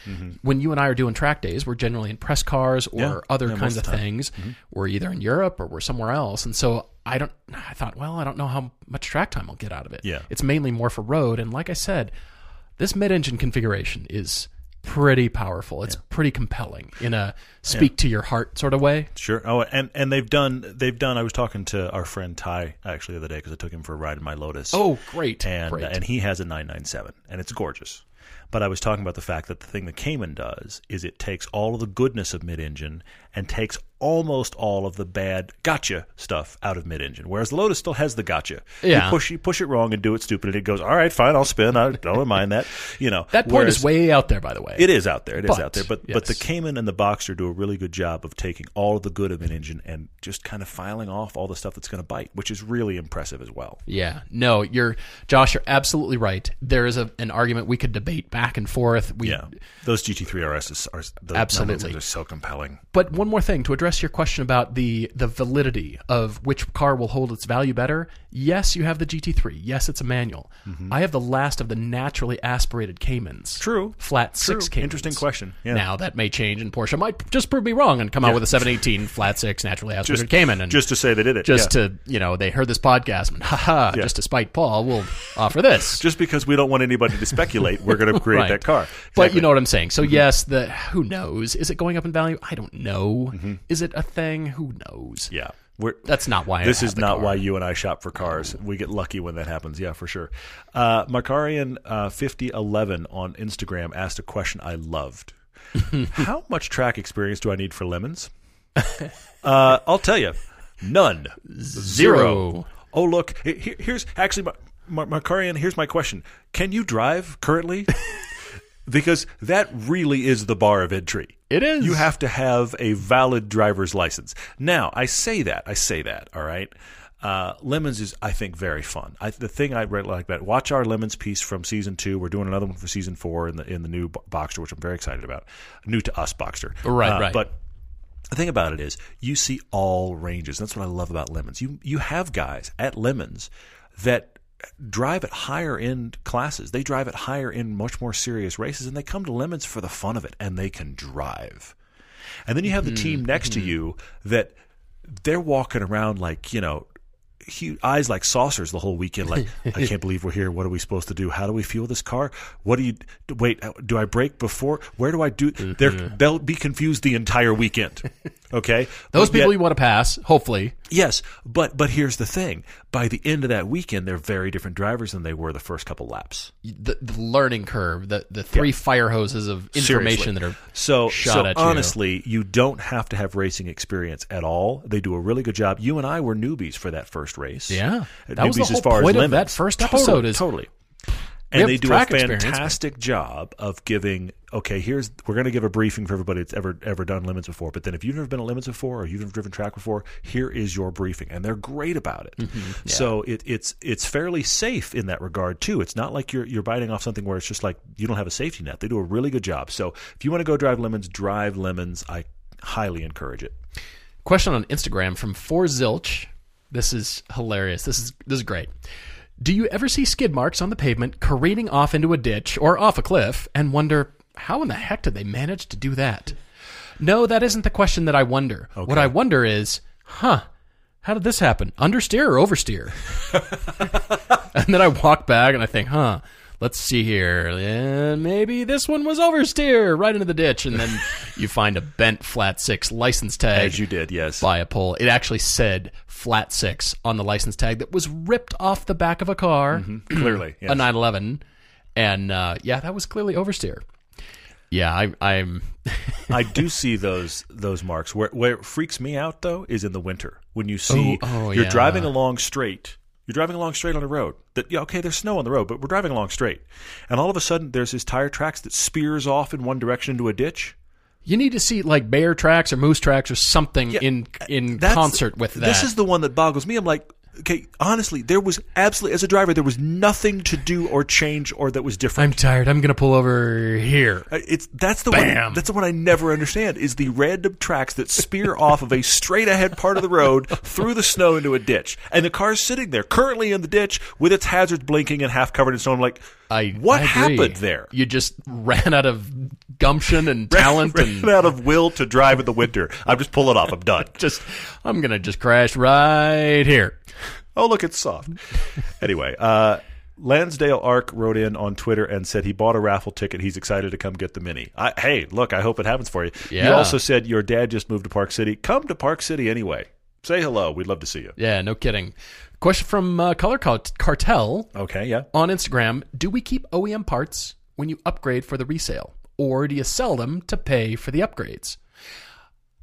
When you and I are doing track days, we're generally in press cars or Mm-hmm, Yeah. other Yeah, kinds of things. We're either in Europe or we're somewhere else, and so I don't. I thought, well, I don't know how much track time I'll get out of it. Yeah. it's mainly more for road. And like I said, this mid-engine configuration is pretty powerful. It's pretty compelling in a speak to your heart sort of way. Sure. Oh, and and they've done they've done. I was talking to our friend Ty actually the other day because I took him for a ride in my Lotus. Oh, great, and great. and he has a 997 and it's gorgeous. But I was talking about the fact that the thing the Cayman does is it takes all of the goodness of mid-engine and takes almost all of the bad gotcha stuff out of mid-engine, whereas the Lotus still has the gotcha. Yeah. You push you push it wrong and do it stupid, and it goes, all right, fine, I'll spin. I don't mind that. You know that point whereas- is way out there, by the way. it is out there. It is But, out there. But but the. Cayman and the Boxster do a really good job of taking all of the good of an engine and just kind of filing off all the stuff that's going to bite, which is really impressive as well. Yeah, no, you're Josh. You're absolutely right. There is a, an argument we could debate back and forth. We, Yeah, those GT3 RSs are those Absolutely. are so compelling. But one more thing to address your question about the the validity of which car will hold its value better. Yes, you have the GT3. Yes, it's a manual. I have the last of the naturally aspirated Caymans. Mm-hmm. True. Flat six True. Caymans. Interesting question. Yeah. Now that may change, and Porsche might just prove me wrong and come out with a 718 flat six naturally aspirated Just Cayman. And just to say they did it. just yeah. to you know they heard this podcast and haha Yeah. just to spite Paul we'll offer this. just because we don't want anybody to speculate, we're going to create Right. that car. But Exactly. Mm-hmm. you know what I'm saying. So yes, the who knows? Is it going up in value? I don't know. Is it a thing? Who knows? yeah. We're, That's not why. This is not car. why you and I shop for cars. We get lucky when that happens. Yeah, for sure. Uh, Macarian uh, fifty eleven on Instagram asked a question I loved. How much track experience do I need for lemons? uh, I'll tell you, none, Zero. Oh, look, he- he- here's actually Mar- Macarian. Here's my question: Can you drive currently? because that really is the bar of entry. It is. You have to have a valid driver's license. Now, I say that. I say that. All right. Uh, Lemons is, I think, very fun. I, the thing I really like about watch our Lemons piece from season two. We're doing another one for season four in the in the new Bo- Boxster, which I'm very excited about. New to us, Boxster. Right, Uh, right. But the thing about it is, you see all ranges. That's what I love about Lemons. You you have guys at Lemons that drive at higher end classes. They drive at higher end, much more serious races, and they come to Lemons for the fun of it, and they can drive. And then you have the team mm-hmm. next to mm-hmm. you that they're walking around like you know. He, eyes like saucers the whole weekend. Like, I can't believe we're here. What are we supposed to do? How do we fuel this car? What do you wait? Do I brake before? Where do I do? They're, mm-hmm. they'll be confused the entire weekend. Okay, Those But people yet- you want to pass, hopefully. Yes, but but here's the thing: by the end of that weekend, they're very different drivers than they were the first couple laps. The, the learning curve, the the three fire hoses of information Seriously. that are so shot so at you. honestly, you. don't have to have racing experience at all. They do a really good job. You and I were newbies for that first race. Yeah. That was the whole as far point as of that first Totally, episode is- totally. And they do a track experience, but- fantastic job of giving. Okay, here's we're going to give a briefing for everybody that's ever ever done Lemons before. But then if you've never been at Lemons before or you've never driven track before, here is your briefing, and they're great about it. Mm-hmm. So it, it's it's fairly safe in that regard too. It's not like you're you're biting off something where it's just like you don't have a safety net. They do a really good job. So if you want to go drive lemons, drive lemons. I highly encourage it. Question on Instagram from Four Zilch. This is hilarious. This is this is great. Do you ever see skid marks on the pavement careening off into a ditch or off a cliff and wonder how in the heck did they manage to do that? No, that isn't the question that I wonder. What I wonder is, huh, how did this happen? Understeer or oversteer? and then I walk back and I think, huh, let's see here. Eh, maybe this one was oversteer right into the ditch. And then you find a bent flat six license tag As you did, yes. by a pole. It actually said flat six on the license tag that was ripped off the back of a car, Clearly, yes. a 911. And uh, yeah, that was clearly oversteer. Yeah, I, I'm. I do see those those marks. Where where it freaks me out though is in the winter when you see Oh, oh, you're yeah. driving along straight. You're driving along straight on the road. That yeah, okay, there's snow on the road, but we're driving along straight. And all of a sudden there's this tire tracks that spears off in one direction into a ditch. You need to see like bear tracks or moose tracks or something in uh, in concert with that. This is the one that boggles me. I'm like, okay, honestly, there was absolutely, as a driver, there was nothing to do or change or that was different. I'm tired. I'm gonna pull over here. Uh, It's that's the Bam. one. That's the one I never understand. Is the random tracks that spear off of a straight ahead part of the road through the snow into a ditch, and the car's sitting there currently in the ditch with its hazards blinking and half covered in snow. I'm like, I what I happened there? You just ran out of gumption and talent Ran and out of will to drive in the winter. I'm just pulling off. I'm done. just I'm gonna just crash right here. Oh, look, it's soft. anyway, uh, Lansdale Ark wrote in on Twitter and said he bought a raffle ticket. He's excited to come get the mini. I, hey, look, I hope it happens for you. Yeah. also said your dad just moved to Park City. Come to Park City anyway. Say hello. We'd love to see you. Yeah, no kidding. Question from uh, Color Cartel Okay, yeah. on Instagram: Do we keep OEM parts when you upgrade for the resale, or do you sell them to pay for the upgrades?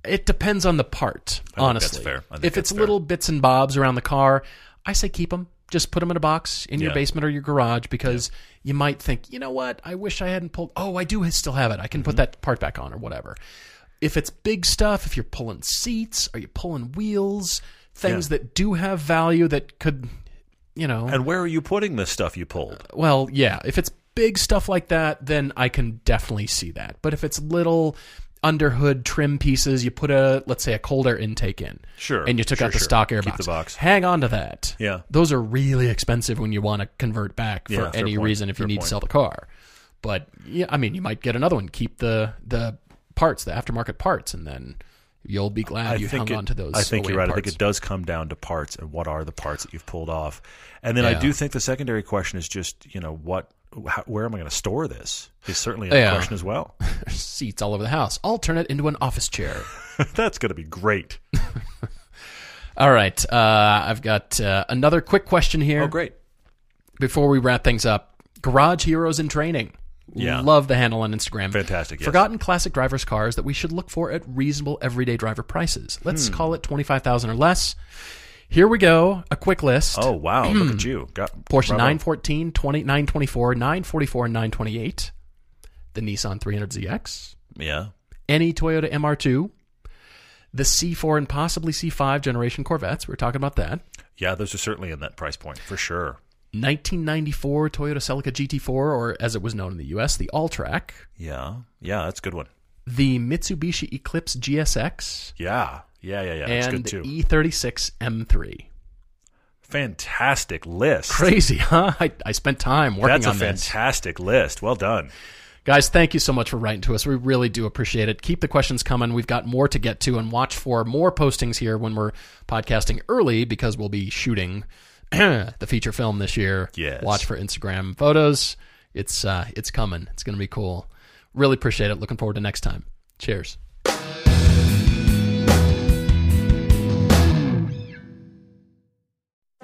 It depends on the part, honestly. that's fair. If it's fair. little bits and bobs around the car, I say keep them. Just put them in a box in your Yeah. basement or your garage because you might think, you know what, I wish I hadn't pulled. Oh, I do still have it. I can Mm-hmm. put that part back on or whatever. If it's big stuff, if you're pulling seats, are you pulling wheels, things that do have value that could, you know, And where are you putting the stuff you pulled? well, yeah, if it's big stuff like that, then I can definitely see that. But if it's little underhood trim pieces, you put a let's say a cold air intake in, Sure, and you took sure, out the sure. stock air Keep box. the box. Hang on to that. Yeah. those are really expensive when you want to convert back for Yeah, any reason if you need point. to sell the car. But yeah, I mean, you might get another one. Keep the the parts, the aftermarket parts, and then you'll be glad you hung it, on to those. I think you're right. I think it does come down to parts and what are the parts that you've pulled off. And then I do think the secondary question is just, you know, what, how, where am I going to store this? Is certainly a Yeah. question as well. seats all over the house. I'll turn it into an office chair. That's going to be great. All right, uh, I've got uh, another quick question here. Oh, great. before we wrap things up, Garage Heroes in Training. Yeah. Love the handle on Instagram. Fantastic, yes. Forgotten classic drivers' cars that we should look for at reasonable everyday driver prices. Let's Hmm. call it 25000 or less. Here we go. A quick list. Oh, wow. Look at hmm. you. Got Porsche bravo. 914, 20, 924, 944, and 928. The Nissan 300ZX. Yeah. Any Toyota MR2. The C4 and possibly C5 generation Corvettes. We were talking about that. Yeah, those are certainly in that price point for sure. 1994 Toyota Celica GT4, or as it was known in the US, the All-Trac. Yeah. Yeah, that's a good one. the Mitsubishi Eclipse GSX, Yeah. Yeah, yeah, yeah. That's and good too. the E36 M3. fantastic list. Crazy, huh? I, I spent time working That's a on this. fantastic list. Well done. Guys, thank you so much for writing to us. We really do appreciate it. Keep the questions coming. We've got more to get to, and watch for more postings here when we're podcasting early because we'll be shooting the feature film this year. Yes. Watch for Instagram photos. It's uh, it's coming. It's going to be cool. Really appreciate it. Looking forward to next time. Cheers.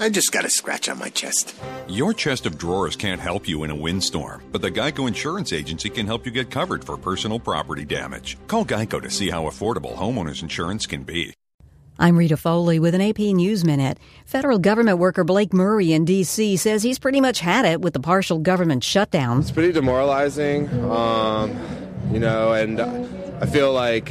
I just got a scratch on my chest. Your chest of drawers can't help you in a windstorm, but the Geico Insurance Agency can help you get covered for personal property damage. Call Geico to see how affordable homeowners insurance can be. I'm Rita Foley with an AP News Minute. Federal government worker Blake Murray in D.C. says he's pretty much had it with the partial government shutdown. It's pretty demoralizing, um, you know, and I feel like